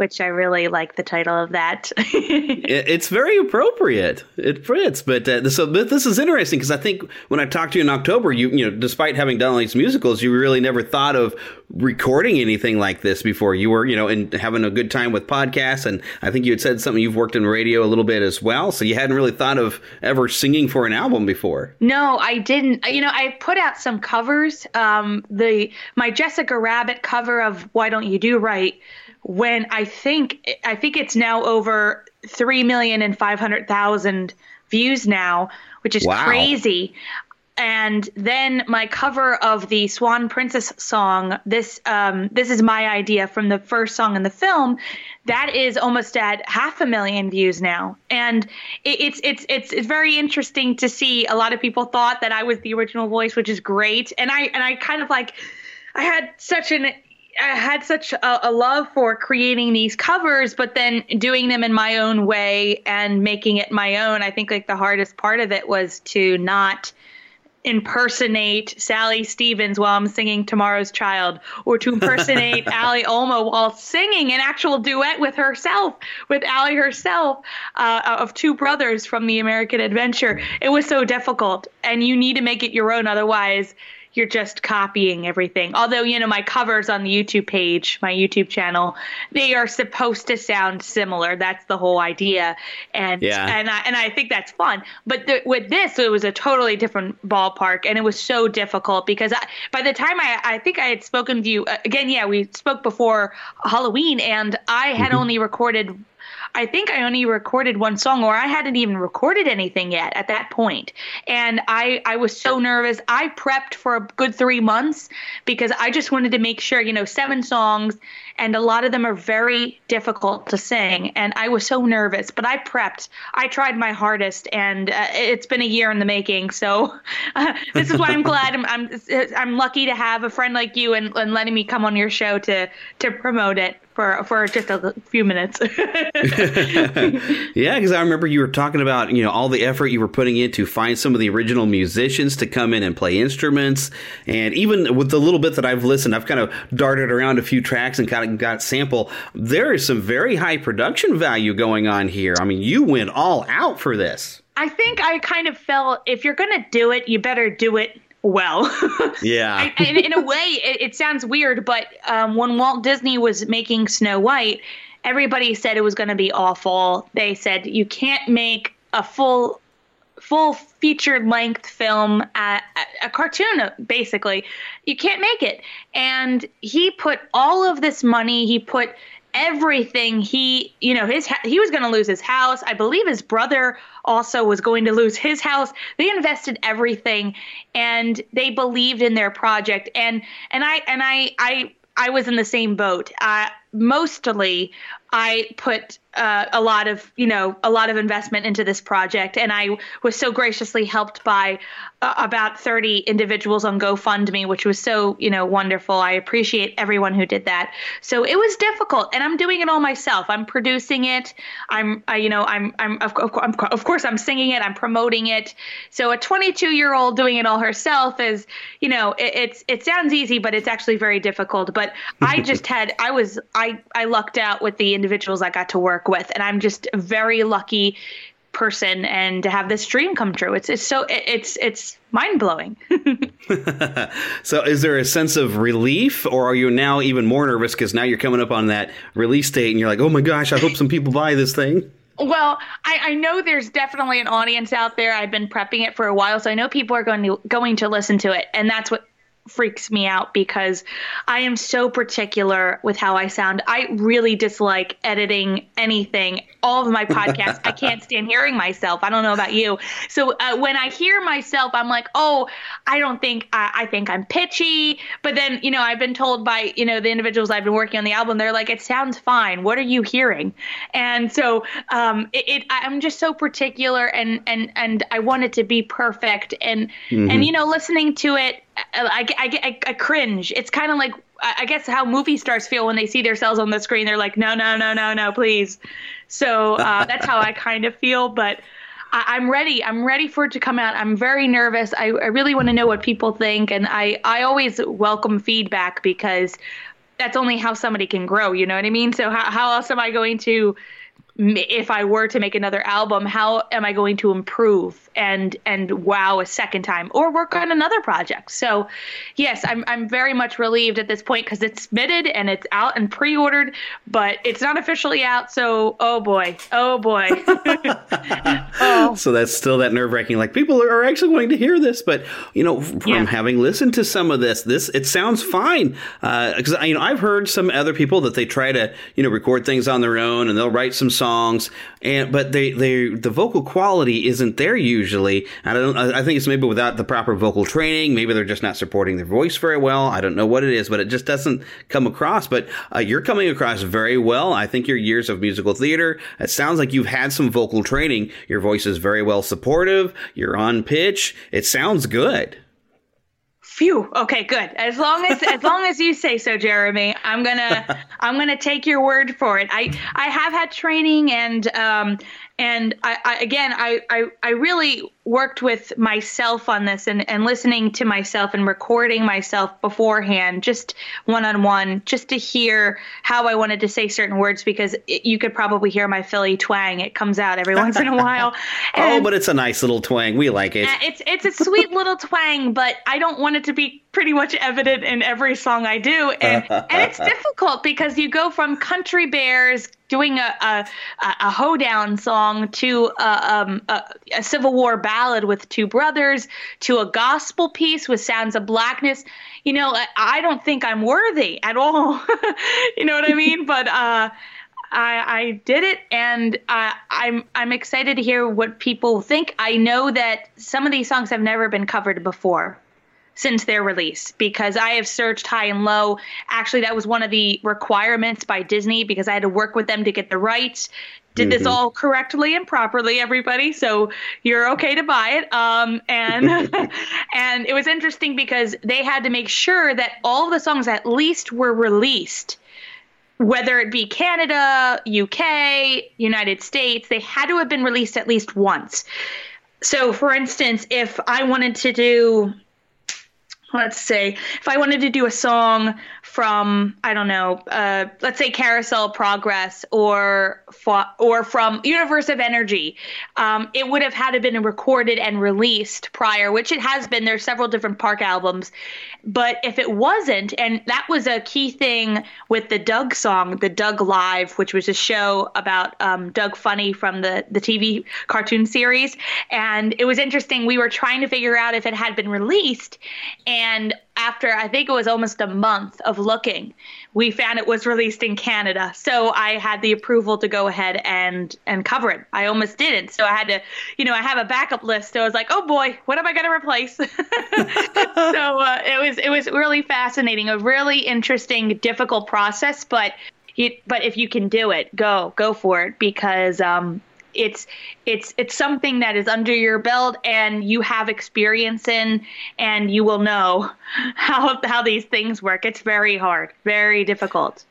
Which I really like the title of that. it's very appropriate. It fits, but uh, so but this is interesting because I think when I talked to you in October, you you know, despite having done all these musicals, you really never thought of recording anything like this before. You were you know and having a good time with podcasts, and I think you had said something you've worked in radio a little bit as well. So you hadn't really thought of ever singing for an album before. No, I didn't. You know, I put out some covers. Um, the my Jessica Rabbit cover of "Why Don't You Do Right." When I think I think it's now over three million and five hundred thousand views now, which is wow. crazy. And then my cover of the Swan Princess song, this um, this is my idea from the first song in the film, that is almost at half a million views now. And it, it's it's it's it's very interesting to see. A lot of people thought that I was the original voice, which is great. And I and I kind of like I had such an I had such a, a, love for creating these covers, but then doing them in my own way and making it my own. I think like the hardest part of it was to not impersonate Sally Stevens while I'm singing Tomorrow's Child, or to impersonate Ali Olmo while singing an actual duet with herself, with Ali herself, uh, of two brothers from the American Adventure. It was so difficult, and you need to make it your own, otherwise you're just copying everything. Although, you know, my covers on the YouTube page, my YouTube channel, they are supposed to sound similar. That's the whole idea. And yeah. and I and I think that's fun. But the, with this, it was a totally different ballpark and it was so difficult because I, by the time I I think I had spoken to you uh, again, yeah, we spoke before Halloween and I had mm-hmm. only recorded I think I only recorded one song or I hadn't even recorded anything yet at that point. And I, I was so nervous. I prepped for a good three months because I just wanted to make sure, you know, seven songs and a lot of them are very difficult to sing. And I was so nervous, but I prepped. I tried my hardest, and uh, it's been a year in the making. So uh, this is why I'm glad I'm, I'm I'm lucky to have a friend like you and, and letting me come on your show to to promote it for for just a few minutes. yeah, because I remember you were talking about you know all the effort you were putting in to find some of the original musicians to come in and play instruments, and even with the little bit that I've listened, I've kind of darted around a few tracks and kind of got sample. There is some very high production value going on here. I mean, you went all out for this. I think I kind of felt if you're going to do it, you better do it well. Yeah. in, in, a way, it, it sounds weird, but um, when Walt Disney was making Snow White, everybody said it was going to be awful. They said you can't make a full full feature length film a, a cartoon basically you can't make it and he put all of this money he put everything he you know his he was going to lose his house. I believe his brother also was going to lose his house. They invested everything and they believed in their project. And and i and i i i was in the same boat. Uh, mostly i put uh, a lot of you know a lot of investment into this project. And i was so graciously helped by uh, about 30 individuals on gofundme which was so you know wonderful. I appreciate everyone who did that. So it was difficult and i'm doing it all myself. I'm producing it. I'm I, you know i'm i'm of, I'm, of course i'm singing it. I'm promoting it. So a 22 year old doing it all herself is you know it, it's it sounds easy but it's actually very difficult. But i just had i was i i lucked out with the individuals i got to work work with, and I'm just a very lucky person and to have this dream come true. It's it's so it's it's mind blowing. so, is there a sense of relief, or are you now even more nervous because now you're coming up on that release date and you're like, oh my gosh, I hope some people buy this thing? Well, I, I, know there's definitely an audience out there. I've been prepping it for a while, so I know people are going to going to listen to it, and that's what freaks me out because I am so particular with how I sound. I really dislike editing anything. All of my podcasts, I can't stand hearing myself. I don't know about you. So uh, when I hear myself, I'm like, oh, I don't think I, I, think I'm pitchy. But then you know, I've been told by you know the individuals I've been working on the album, they're like, it sounds fine. What are you hearing? And so um, it, it I'm just so particular, and and and I want it to be perfect. And mm-hmm. and you know, listening to it I, I, I, cringe. It's kind of like I guess how movie stars feel when they see themselves on the screen. They're like, no, no, no, no, no, please. So uh, that's how I kind of feel. But I, am ready. I'm ready for it to come out. I'm very nervous. I, I really want to know what people think, and I I always welcome feedback because that's only how somebody can grow. You know what I mean? So how how else am I going to if I were to make another album, how am I going to improve and and wow a second time or work on another project? So, yes, I'm I'm very much relieved at this point because it's submitted and it's out and pre-ordered, but it's not officially out. So, oh boy, oh boy. oh. So that's still that nerve wracking. Like people are actually going to hear this, but you know, from yeah. having listened to some of this, this it sounds fine. Because uh, you know, I've heard some other people that they try to you know record things on their own and they'll write some songs songs, and but they they the vocal quality isn't there usually. I don't. I think it's maybe without the proper vocal training. Maybe they're just not supporting their voice very well. I don't know what it is, but it just doesn't come across. But uh, you're coming across very well. I think your years of musical theater. It sounds like you've had some vocal training. Your voice is very well supportive. You're on pitch. It sounds good. Phew. Okay, good. As long as as long as you say so, Jeremy, I'm gonna I'm gonna take your word for it. I I have had training and um and I, I again I, I I really worked with myself on this and, and listening to myself and recording myself beforehand, just one on one, just to hear how I wanted to say certain words because it, you could probably hear my Philly twang. It comes out every once in a while. oh, but it's a nice little twang. We like it. It's it's a sweet little twang, but I don't want it to be pretty much evident in every song I do, and and it's difficult because you go from country bears doing a a, a hoedown song to a, um, a, a Civil War ballad with two brothers to a gospel piece with Sounds of Blackness. You know, I, I don't think I'm worthy at all. you know what I mean? but uh, I, I did it, and uh, I'm I'm excited to hear what people think. I know that some of these songs have never been covered before since their release because I have searched high and low. Actually, that was one of the requirements by Disney because I had to work with them to get the rights. Did mm-hmm. this all correctly and properly, everybody. So you're okay to buy it. Um, and and it was interesting because they had to make sure that all of the songs at least were released whether it be Canada, UK, United States, they had to have been released at least once. So, for instance, if I wanted to do let's say if I wanted to do a song from I don't know, uh, let's say Carousel Progress or or from Universe of Energy, um, it would have had to been recorded and released prior, which it has been. There's several different Park albums, but if it wasn't, and that was a key thing with the Doug song, the Doug Live, which was a show about um, Doug Funnie from the the TV cartoon series, and it was interesting. We were trying to figure out if it had been released, and after I think it was almost a month of looking, we found it was released in Canada. So I had the approval to go ahead and and cover it. I almost didn't. So I had to, you know, I have a backup list. So I was like, oh boy, what am I going to replace? so uh, it was it was really fascinating, a really interesting, difficult process, but. But if you can do it, go go for it because um, it's it's it's something that is under your belt and you have experience in and you will know how how these things work. It's very hard very difficult.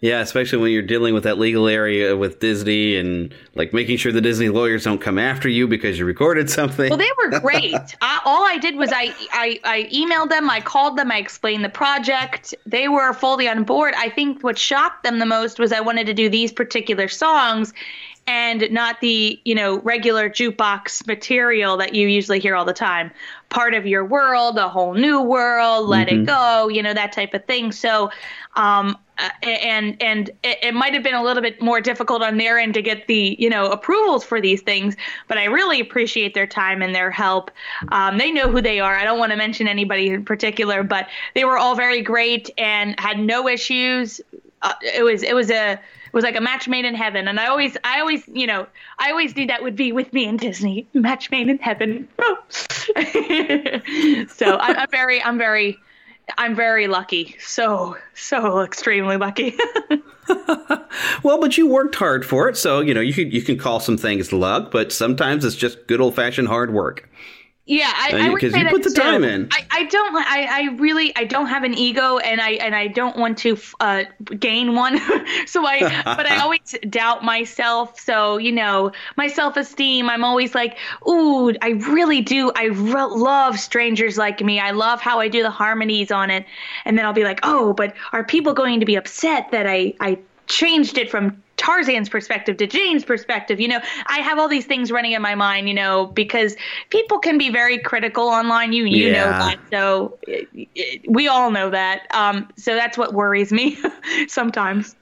Yeah especially when you're dealing with that legal area with disney and like making sure the disney lawyers don't come after you because you recorded something. Well they were great. I, all i did was I, I i emailed them i called them i explained the project. They were fully on board. I think what shocked them the most was i wanted to do these particular songs and not the you know regular jukebox material that you usually hear all the time. Part of your world a whole new world let mm-hmm. it go you know that type of thing. So um and and it, it might have been a little bit more difficult on their end to get the you know approvals for these things but i really appreciate their time and their help. Um, they know who they are. I don't want to mention anybody in particular but they were all very great and had no issues. Uh, it was it was a it was like a match made in heaven. And I always, I always, you know, I always knew that would be with me and Disney, match made in heaven. so I'm, I'm very, I'm very, I'm very lucky. So, so extremely lucky. well, but you worked hard for it, so you know you can you can call some things luck, but sometimes it's just good old fashioned hard work. Yeah, I, because you, you put the too. time in. I, I don't. I, I really I don't have an ego, and I and I don't want to uh, gain one. so I, but I always doubt myself. So you know, my self esteem. I'm always like, ooh, I really do. I re- love strangers like me. I love how I do the harmonies on it, and then I'll be like, oh, but are people going to be upset that I I changed it from Tarzan's perspective to Jane's perspective. You know, I have all these things running in my mind, you know, because people can be very critical online. You you yeah. know that. So it, it, we all know that. Um, so that's what worries me sometimes.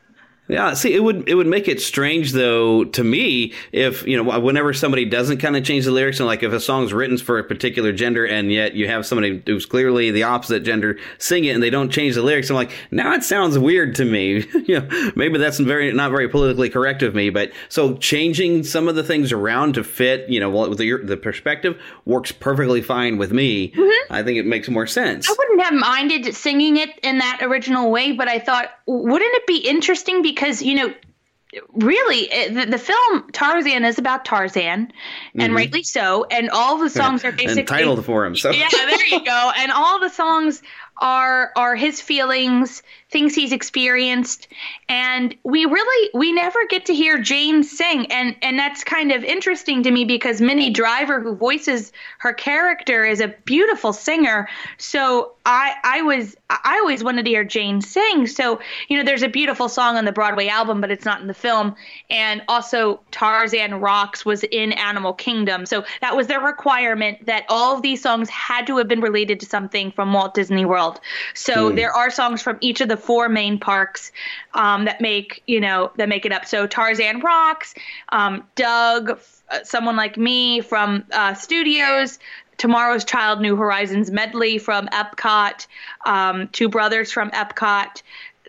Yeah, see, it would it would make it strange though to me if you know whenever somebody doesn't kind of change the lyrics and like if a song's written for a particular gender and yet you have somebody who's clearly the opposite gender sing it and they don't change the lyrics, I'm like now it sounds weird to me. you know, maybe that's very not very politically correct of me, but so changing some of the things around to fit, you know, the the perspective works perfectly fine with me. Mm-hmm. I think it makes more sense. I wouldn't have minded singing it in that original way, but I thought wouldn't it be interesting because because you know really the, the, film Tarzan is about Tarzan, and mm-hmm. rightly so. And all the songs are basically titled for him. So yeah, there you go. And all the songs are are his feelings, things he's experienced, and we really we never get to hear Jane sing, and and that's kind of interesting to me because Minnie Driver, who voices her character, is a beautiful singer. So I I was I always wanted to hear Jane sing. So you know, there's a beautiful song on the Broadway album, but it's not in the film, and also Tarzan Rocks was in Animal Kingdom, so that was their requirement that all of these songs had to have been related to something from Walt Disney World. So mm. there are songs from each of the four main parks um, that make you know that make it up. So Tarzan Rocks, um, Doug, uh, someone like me from uh, Studios. Tomorrow's Child, New Horizons medley from Epcot, um, Two Brothers from Epcot,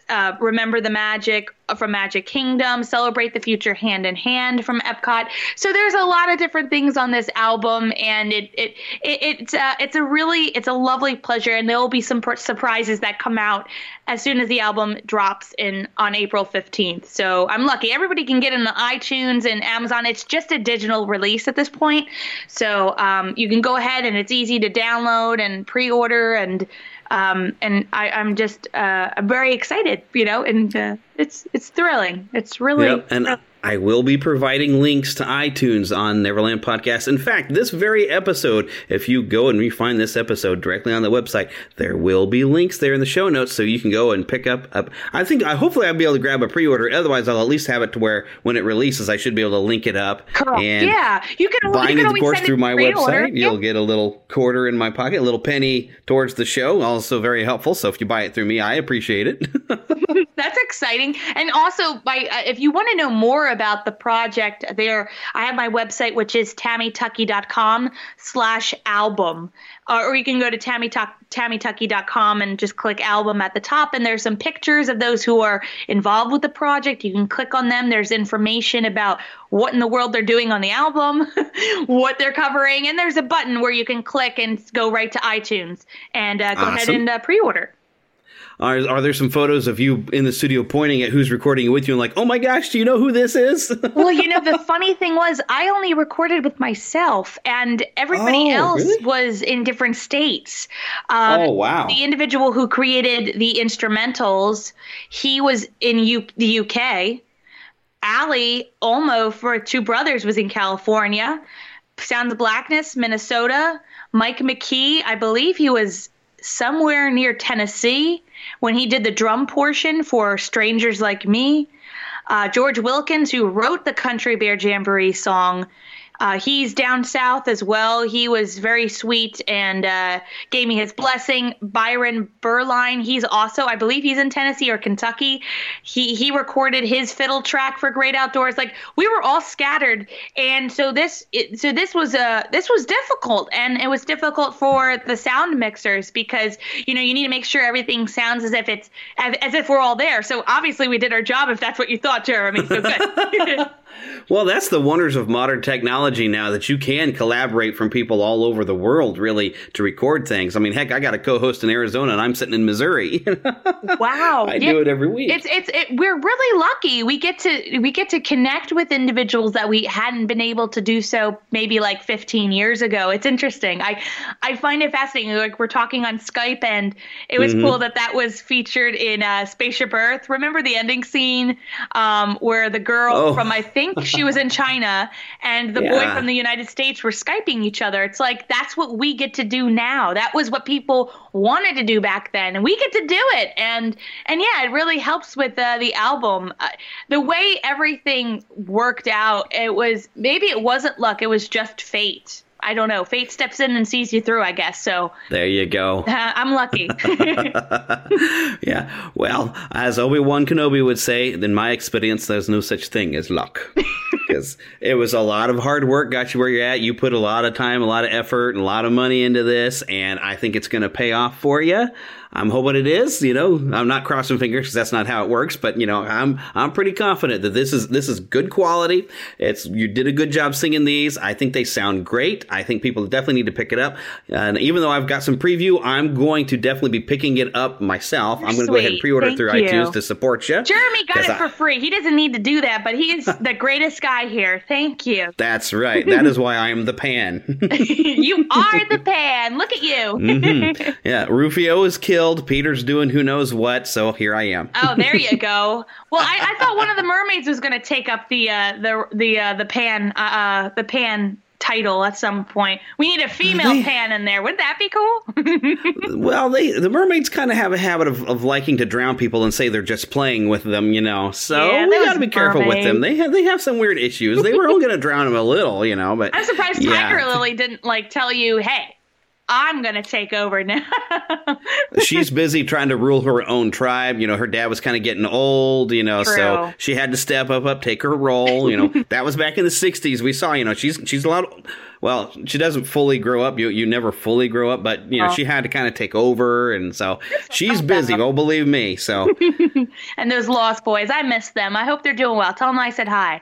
uh, Remember the Magic from Magic Kingdom, Celebrate the Future Hand in Hand from Epcot. So there's a lot of different things on this album, and it it, it it's uh, it's a really it's a lovely pleasure, and there will be some surprises that come out as soon as the album drops in on April 15th. So I'm lucky. Everybody can get in the iTunes and Amazon. It's just a digital release at this point, so um, you can go ahead and it's easy to download and pre-order and um, and I, am just uh, I'm very excited, you know, and uh, it's it's thrilling. It's really yep. and thrilling. I will be providing links to iTunes on Neverland Podcast. In fact, this very episode, if you go and refine this episode directly on the website, there will be links there in the show notes so you can go and pick up. up. I think, I hopefully, I'll be able to grab a pre order. Otherwise, I'll at least have it to where when it releases, I should be able to link it up. Correct. And yeah. You can, buying you can it, of course, through my website. You'll get a little quarter in my pocket, a little penny towards the show. Also, very helpful. So if you buy it through me, I appreciate it. That's exciting. And also, by uh, if you want to know more about the project, there. I have my website, which is tammytuckey.com slash album. Uh, or you can go to tammytuckey.com and just click album at the top. And there's some pictures of those who are involved with the project. You can click on them. There's information about what in the world they're doing on the album, what they're covering. And there's a button where you can click and go right to iTunes and uh, go awesome. ahead and uh, pre order. Are, are there some photos of you in the studio pointing at who's recording it with you and like, oh my gosh, do you know who this is? well, you know, the funny thing was, I only recorded with myself, and everybody oh, else really? was in different states. Um, oh, wow. The individual who created the instrumentals, he was in U- the UK. Ali Olmo for Two Brothers was in California. Sound of Blackness, Minnesota. Mike McKee, I believe he was somewhere near Tennessee when he did the drum portion for Strangers Like Me. Uh, George Wilkins, who wrote the Country Bear Jamboree song, uh, he's down south as well. He was very sweet and uh, gave me his blessing. Byron Berline, he's also, I believe, he's in Tennessee or Kentucky. He he recorded his fiddle track for Great Outdoors. Like we were all scattered, and so this it, so this was a uh, this was difficult, and it was difficult for the sound mixers because you know you need to make sure everything sounds as if it's as, as if we're all there. So obviously we did our job. If that's what you thought, Jeremy. So good. well, that's the wonders of modern technology now that you can collaborate from people all over the world, really, to record things. I mean, heck, I got a co-host in Arizona, and I'm sitting in Missouri. wow, I yeah, do it every week. It's it's it, we're really lucky. We get to we get to connect with individuals that we hadn't been able to do so maybe like 15 years ago. It's interesting. I I find it fascinating. Like we're talking on Skype, and it was mm-hmm. cool that that was featured in uh, Spaceship Earth. Remember the ending scene um, where the girl oh. from I think she was in China, and the yeah. boy from the United States were Skyping each other. It's like that's what we get to do now. That was what people wanted to do back then, and we get to do it. And and yeah, it really helps with uh, the album. Uh, the way everything worked out, it was maybe it wasn't luck. It was just fate. I don't know. Fate steps in and sees you through, I guess. So there you go. Uh, I'm lucky. yeah. Well, as Obi Wan Kenobi would say, in my experience, there's no such thing as luck. because it was a lot of hard work, got you where you're at. You put a lot of time, a lot of effort, and a lot of money into this, and I think it's going to pay off for you. I'm hoping it is. You know, I'm not crossing fingers because that's not how it works. But you know, I'm I'm pretty confident that this is this is good quality. It's you did a good job singing these. I think they sound great. I think people definitely need to pick it up. And even though I've got some preview, I'm going to definitely be picking it up myself. I'm going to go ahead and pre-order Thank through you. iTunes to support you. Jeremy got it I- for free. He doesn't need to do that, but he is the greatest guy here. Thank you. That's right. That is why I am the pan. you are the pan. Look at you. Mhm. Yeah, Rufio is killed. Peter's doing who knows what. So here I am. Oh, there you go. Well, I, I thought one of the mermaids was going to take up the uh, the the uh, the pan uh, uh, the pan title at some point. We need a female They- pan in there. Wouldn't that be cool? Well, they the mermaids kind of have a habit of, of liking to drown people and say they're just playing with them, you know. So Yeah, we got to be careful with them. They have they have some weird issues. They were all going to drown them a little, you know. But I'm surprised yeah. Tiger Lily didn't like tell you, "Hey, I'm going to take over now." she's busy trying to rule her own tribe. You know, her dad was kind of getting old, you know, so she had to step up, up, take her role. You know, that was back in the '60s. We saw, you know, she's she's a lot. Well, she doesn't fully grow up. You you never fully grow up, but you know, Oh. she had to kind of take over, and so she's busy. Oh, believe me. So, and those Lost Boys, I miss them. I hope they're doing well. Tell them I said hi.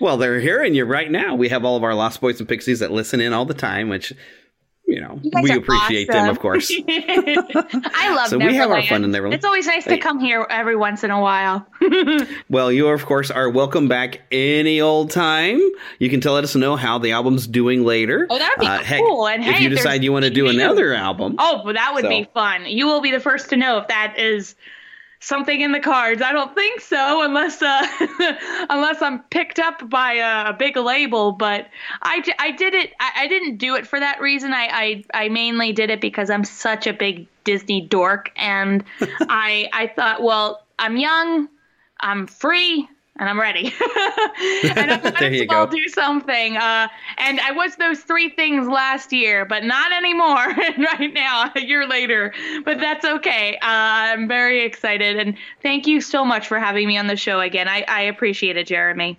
well, they're hearing you right now. We have all of our Lost Boys and Pixies that listen in all the time, which. You know, You we appreciate them, of course. I love So Neverland. we have our fun in Neverland. It's always nice to come here every once in a while. Well, you of course are welcome back any old time. You can tell us know how the album's doing later. Oh, that would be Uh, heck, cool. And if hey, you decide you want to do another album, Oh, well, that would So- be fun. You will be the first to know if that is something in the cards. I don't think so, unless uh, unless I'm picked up by a, a big label. But I, I did it. I, I didn't do it for that reason. I, I I mainly did it because I'm such a big Disney dork, and I I thought, well, I'm young, I'm free. And I'm ready. and I might There you go. do something. Uh, and I was those three things last year, but not anymore right now, a year later. But that's okay. Uh, I'm very excited. And thank you so much for having me on the show again. I, I appreciate it, Jeremy.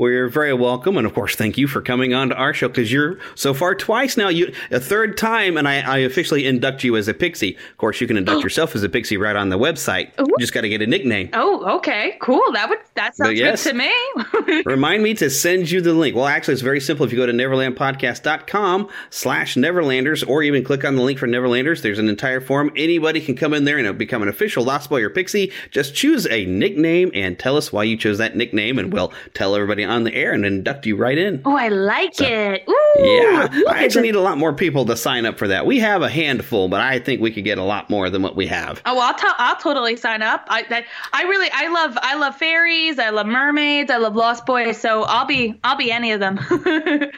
Well, you're very welcome, and of course, thank you for coming on to our show because you're so far twice now. You a third time, and I, I officially induct you as a pixie. Of course, you can induct oh. yourself as a pixie right on the website. Oh. You just got to get a nickname. Oh, okay. Cool. That would that sounds yes. good to me. Remind me to send you the link. Well, actually, it's very simple. If you go to neverlandpodcast.com slash neverlanders or even click on the link for Neverlanders, there's an entire forum. Anybody can come in there and become an official Lost Boy or Pixie. Just choose a nickname and tell us why you chose that nickname, and we'll tell everybody on the air and induct you right in. oh, I like it. Ooh, Yeah, I at actually need a lot more people to sign up for that. We have a handful, but I think we could get a lot more than what we have. Oh, well, I'll, t- I'll totally sign up. I that, I really I love I love fairies. I love mermaids. I love Lost Boys. So I'll be I'll be any of them.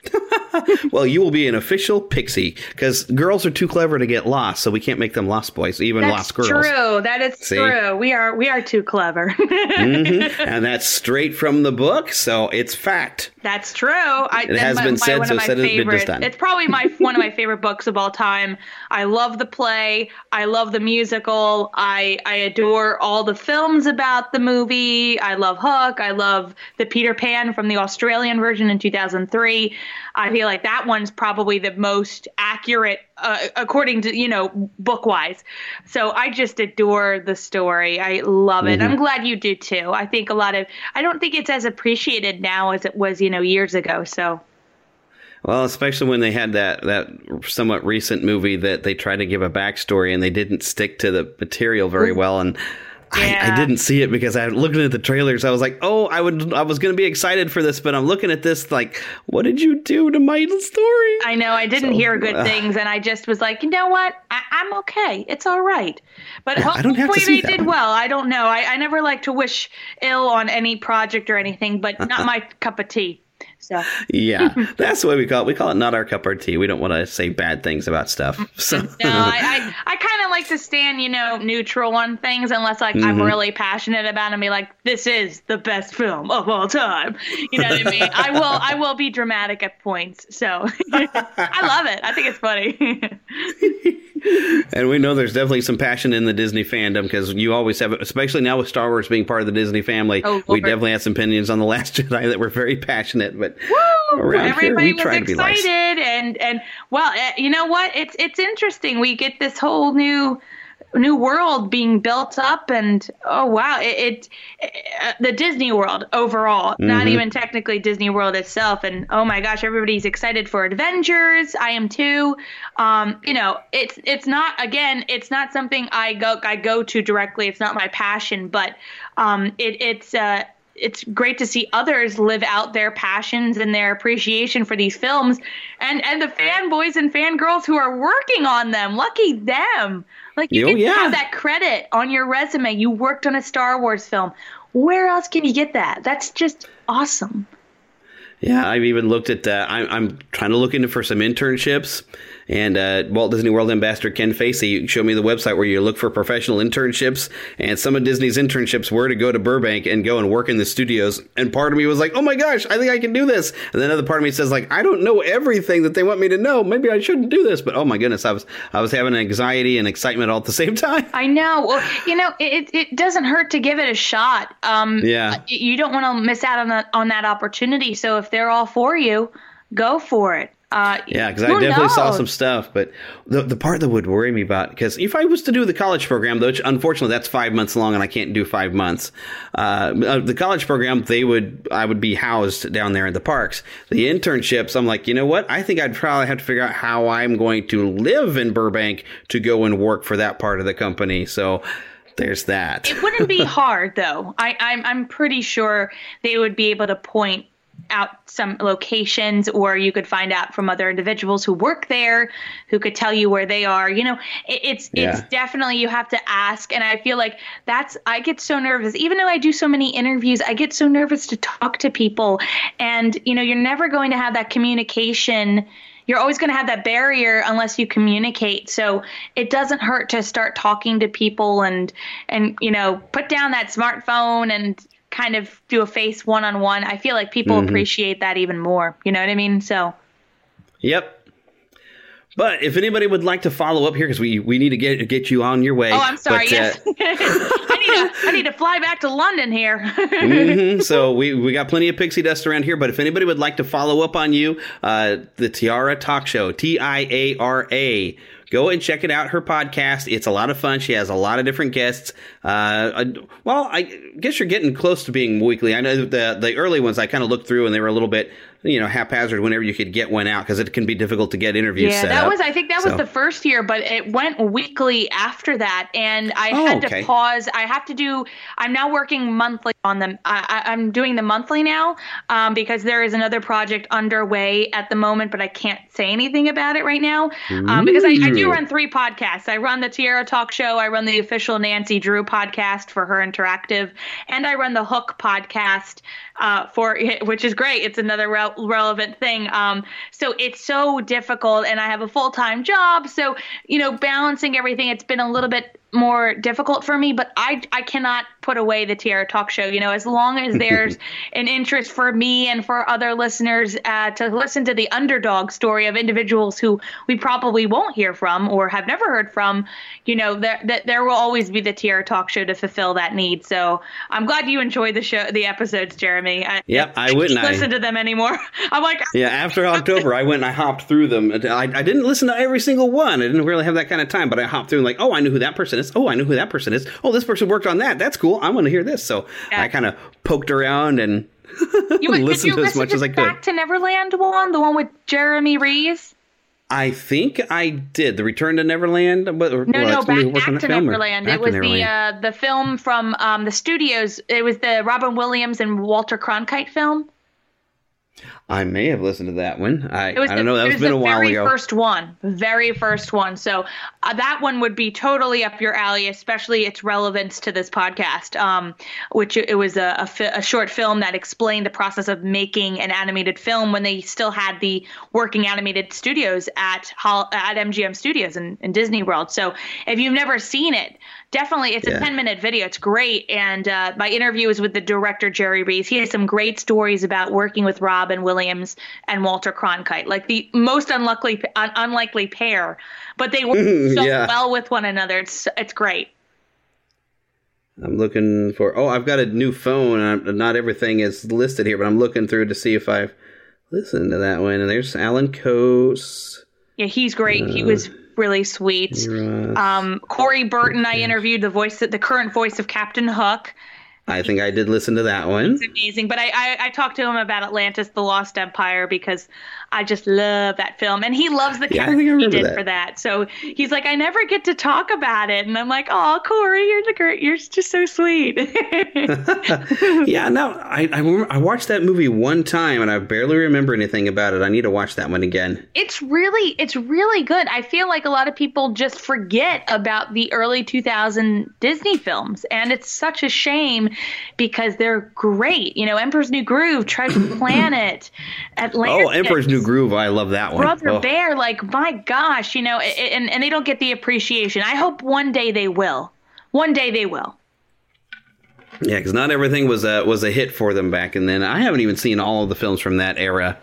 Well, you will be an official pixie because girls are too clever to get lost, so we can't make them lost boys, even That's lost girls. true. That is See? true. We are we are too clever. Mhm. And that's straight from the book, so it's fact. That's true. I, It has my- been said, one so of my said been favorite- done. It's probably my one of my favorite books of all time. I love the play. I love the musical. I I adore all the films about the movie. I love Hook. I love the Peter Pan from the Australian version in 2003. I feel like that one's probably the most accurate uh, according to you know book wise. So I just adore the story. I love it. Mhm. I'm glad you do too. I think a lot of I don't think it's as appreciated now as it was you know years ago. So Well, especially when they had that, that somewhat recent movie that they tried to give a backstory and they didn't stick to the material very well. And I, I didn't see it because I looking at the trailers. I was like, oh, I would, I was going to be excited for this, but I'm looking at this like, what did you do to my story? I know I didn't So, hear good uh, things, and I just was like, you know what? I, I'm okay. It's all right. But Yeah, I don't have to hopefully they did one. well. I don't know. I, I never like to wish ill on any project or anything, but not my cup of tea. So Yeah, that's what we call it. We call it not our cup of tea. We don't want to say bad things about stuff. So no, I I, I kind of like to stand, you know, neutral on things unless like I'm Mhm. really passionate about it and be like, this is the best film of all time. You know what I mean? I will I will be dramatic at points. So I love it. I think it's funny. And we know there's definitely some passion in the Disney fandom because you always have, especially now with Star Wars being part of the Disney family. Oh, we definitely had some opinions on the Last Jedi that were very passionate, but around everybody here we try was to be nice. excited, and and well, uh, you know what? It's it's interesting. We get this whole new new world being built up and oh wow it, it uh, the disney world overall mm-hmm. not even technically disney world itself. And oh my gosh everybody's excited for adventures i am too. Um, you know it's it's not again it's not something i go i go to directly. It's not my passion but um, it, it's uh, it's great to see others live out their passions and their appreciation for these films. And and the fanboys and fangirls who are working on them. Lucky them like you oh, yeah. have that credit on your resume. You worked on a star wars film. Where else can you get that? That's just awesome. Yeah i've even looked at that. I'm, I'm trying to look into for some internships and uh, Walt Disney World Ambassador Ken Facey showed me the website where you look for professional internships. And some of Disney's internships were to go to Burbank and go and work in the studios. And part of me was like, oh my gosh, I think I can do this. And then another part of me says, like, I don't know everything that they want me to know. Maybe I shouldn't do this. But oh my goodness, I was I was having anxiety and excitement all at the same time. I know. Well, you know, it, it doesn't hurt to give it a shot. Um, yeah. You don't want to miss out on that on that opportunity. So if they're all for you, go for it. Uh, yeah, because I definitely knows? saw some stuff, but the the part that would worry me about because if I was to do the college program, which unfortunately that's five months long and I can't do five months, uh, uh, the college program they would I would be housed down there in the parks. The internships, I'm like, you know what? I think I'd probably have to figure out how I'm going to live in Burbank to go and work for that part of the company. So there's that. It wouldn't be hard though. I, I'm I'm pretty sure they would be able to point out some locations or you could find out from other individuals who work there who could tell you where they are you know it, it's yeah. it's definitely you have to ask and i feel like that's i get so nervous even though i do so many interviews i get so nervous to talk to people and you know you're never going to have that communication you're always going to have that barrier unless you communicate so it doesn't hurt to start talking to people and and you know put down that smartphone and kind of do a face one on one, I feel like people mm-hmm. appreciate that even more. You know what I mean? So. Yep. But if anybody would like to follow up here, because we, we need to get get you on your way. Oh, I'm sorry. But, yes, uh, I need to I need to fly back to London here. mm-hmm. So we we got plenty of pixie dust around here. But if anybody would like to follow up on you, uh, the Tiara Talk Show, T I A R A go and check it out. Her podcast. It's a lot of fun. She has a lot of different guests. Uh, well, I guess you're getting close to being weekly. I know the the early ones I kind of looked through and they were a little bit you know haphazard whenever you could get one out because it can be difficult to get interviews. Yeah, that up. was I think that so. was the first year, but it went weekly after that, and I oh, had okay. to pause. I have to do. I'm now working monthly on them. I, am doing the monthly now um, because there is another project underway at the moment, but I can't say anything about it right now um, because I, I, do run three podcasts. I run the Tiara Talk Show. I run the official Nancy Drew podcast for her interactive, and I run the Hook podcast uh, for which is great. It's another re- relevant thing. Um, so it's so difficult, and I have a full time job. So you know, balancing everything, it's been a little bit more difficult for me, but I I cannot put away the Tiara Talk Show. You know, as long as there's an interest for me and for other listeners uh, to listen to the underdog story of individuals who we probably won't hear from or have never heard from, you know, there that there will always be the Tiara Talk Show to fulfill that need. So I'm glad you enjoyed the show, the episodes, Jeremy. I, yep, I, I wouldn't listen I, to them anymore. I'm like, yeah. After October, I went and I hopped through them. I, I didn't listen to every single one. I didn't really have that kind of time, but I hopped through and like, oh, I knew who that person is. Oh, I know who that person is. Oh, this person worked on that. That's cool. I want to hear this. So yeah. I kind of poked around and you, listened to as much as I could. Back to Neverland one, the one with Jerry Rees. I think I did the Return to Neverland. no, well, no, back, back to Neverland. Back it was Neverland. the uh, the film from um, the studios. It was the Robin Williams and Walter Cronkite film. I may have listened to that one. I, I don't the, know. That was been a while very ago. First one, very first one. So uh, that one would be totally up your alley, especially its relevance to this podcast. Um, which it was a, a, fi- a, short film that explained the process of making an animated film when they still had the working animated studios at at MGM Studios in, in Disney World. So if you've never seen it, definitely it's a 10 minute video it's great and uh, my interview is with the director jerry rees he has some great stories about working with rob Robin Williams and Walter Cronkite, like the most unlikely un- unlikely pair, but they work so Yeah. well with one another. It's it's great. I'm looking for. Oh, I've got a new phone. I'm, not everything is listed here, but I'm looking through to see if I've listened to that one. And there's Alan Coase. Yeah, he's great. he Uh, was really sweet. Um, Corey Burton, I interviewed the voice, the current voice of Captain Hook. I think I did listen to that one. It's amazing. But I, I, I talked to him about Atlantis, the Lost Empire, because I just love that film. And he loves the Yeah, character he did that. for that. So he's like, I never get to talk about it. And I'm like, oh, Corey, you're the great. You're just so sweet. yeah, no, I, I I watched that movie one time and I barely remember anything about it. I need to watch that one again. it's really it's really good i feel like a lot of people just forget about the early 2000 disney films and it's such a shame because they're great you know emperor's new groove treasure planet atlantis Oh, Emperor's New Groove. I love that one. brother Oh. bear like my gosh you know and, and they don't get the appreciation i hope one day they will one day they will Yeah, because not everything was a was a hit for them back and then. I haven't even seen all of the films from that era.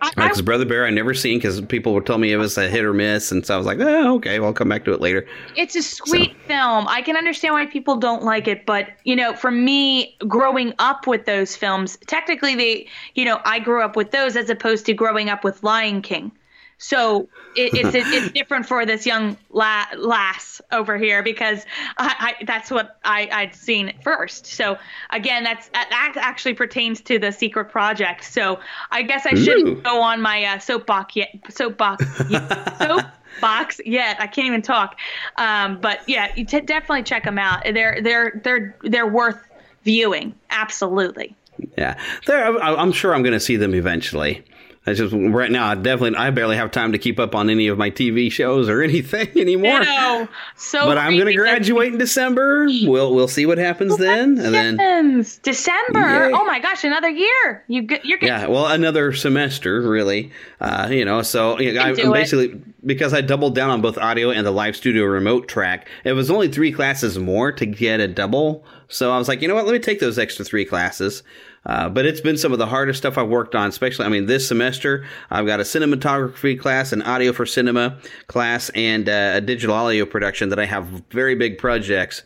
Because Brother Bear, I never seen because people would tell me it was a hit or miss, and so I was like, oh, okay, well, I'll come back to it later. It's a sweet film. I can understand why people don't like it, but you know, for me, growing up with those films, technically they, you know, I grew up with those as opposed to growing up with Lion King. So it, it's it, it's different for this young la- lass over here because I, I that's what I, I'd seen first. So again, that's that actually pertains to the Secret Project. So I guess I shouldn't go on my uh, soapbox yet. Soapbox. yet- soapbox yet. I can't even talk. Um, but yeah, you t- definitely check them out. They're they're they're they're worth viewing. Absolutely. Yeah, there. I'm sure I'm going to see them eventually. I just right now, I definitely, I barely have time to keep up on any of my TV shows or anything anymore. No, so but I'm going to graduate in December. We'll we'll see what happens then, and then December. Yay. Oh my gosh, another year. You you're getting yeah, well, another semester really. Uh, you know, so you know, I, do I'm it. basically because I doubled down on both audio and the live studio remote track. It was only three classes more to get a double, so I was like, you know what? Let me take those extra three classes. Uh, but it's been some of the hardest stuff I've worked on, especially, I mean, this semester, I've got a cinematography class, an audio for cinema class, and uh, a digital audio production that I have very big projects,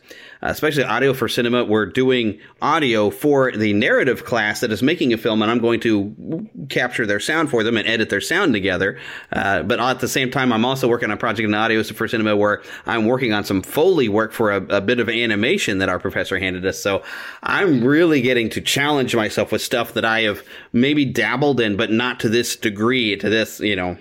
especially audio for cinema. We're doing audio for the narrative class that is making a film, and I'm going to capture their sound for them and edit their sound together. Uh, but at the same time, I'm also working on a project in audio for cinema where I'm working on some Foley work for a, a bit of animation that our professor handed us. So I'm really getting to challenge myself with stuff that I have maybe dabbled in, but not to this degree, to this, you know,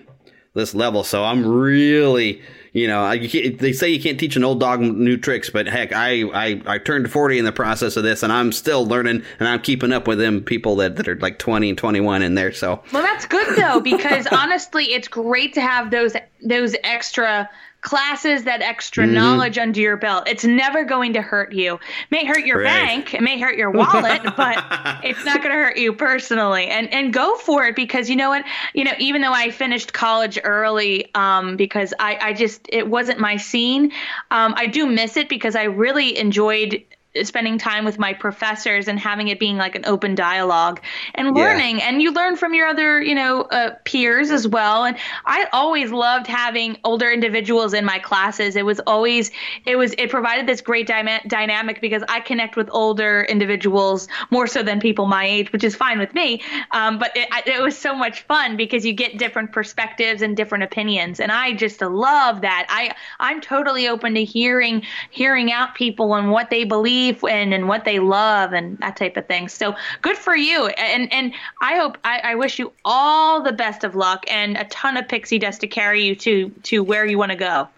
this level. So I'm really, you know, you they say you can't teach an old dog new tricks, but heck, I, I, I turned 40 in the process of this and I'm still learning and I'm keeping up with them people that, that are like 20 and 21 in there. So Well, that's good though because honestly, it's great to have those those extra classes, that extra Mhm. knowledge under your belt. It's never going to hurt you. May hurt your Right. bank, it may hurt your wallet, but it's not going to hurt you personally. And and go for it because you know what? You know, even though I finished college early um, because I I just it wasn't my scene. Um, I do miss it because I really enjoyed spending time with my professors and having it being like an open dialogue and Yeah. learning. And you learn from your other you know uh, peers as well. And i always loved having older individuals in my classes. It was always it was it provided this great dyma- dynamic because i connect with older individuals more so than people my age which is fine with me. Um, but it, it was so much fun because you get different perspectives and different opinions. And i just love that. I i'm totally open to hearing hearing out people and what they believe in and what they love and that type of thing so good for you and and i hope i, I wish you all the best of luck and a ton of pixie dust to carry you to to where you want to go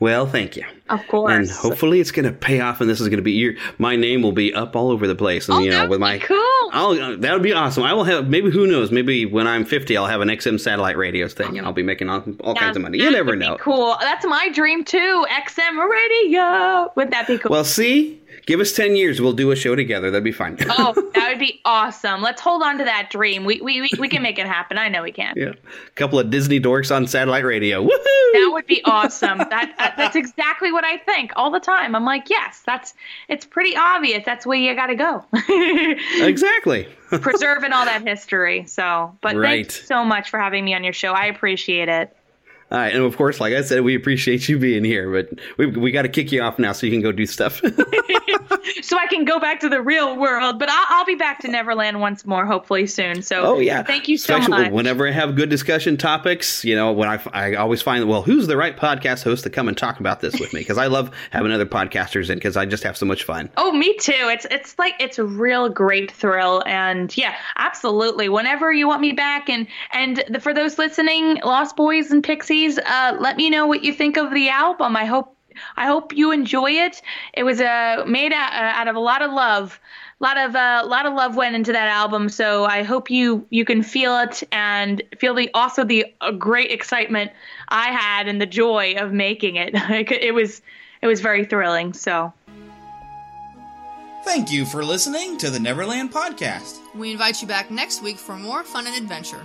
Well, thank you. Of course. And hopefully it's going to pay off, and this is going to be your my name will be up all over the place, and oh, you know with my cool. I'll, uh, that would be awesome. I will have maybe who knows maybe when I'm 50 I'll have an XM satellite radios thing, and I'll be making all, all kinds of money. You never know. cool that's my dream too xm radio would that be cool Well, see, Give us 10 years. We'll do a show together. That'd be fine. oh, that would be awesome. Let's hold on to that dream. We, we, we, we can make it happen. I know we can. Yeah. A couple of Disney dorks on satellite radio. Woohoo! That would be awesome. that uh, That's exactly what I think all the time. I'm like, yes, that's, it's pretty obvious. That's where you got to go. exactly. Preserving all that history. So, but right. thanks so much for having me on your show. I appreciate it. All right, and of course, like I said, we appreciate you being here, but we we got to kick you off now so you can go do stuff. so I can go back to the real world, but I'll, I'll, be back to Neverland once more, hopefully soon. So, oh yeah, thank you so Especially much. Whenever I have good discussion topics, you know, when I I always find well, who's the right podcast host to come and talk about this with me? Because I love having other podcasters in because I just have so much fun. Oh, me too. It's it's like it's a real great thrill, and yeah, absolutely. Whenever you want me back, and and the, for those listening, Lost Boys and Pixies uh, let me know what you think of the album. I hope I hope you enjoy it. It was uh, made out, uh, out of a lot of love. A lot of a uh, lot of love went into that album, so I hope you you can feel it and feel the also the uh, great excitement I had and the joy of making it. it was it was very thrilling. So. Thank you for listening to the Neverland Podcast. We invite you back next week for more fun and adventure.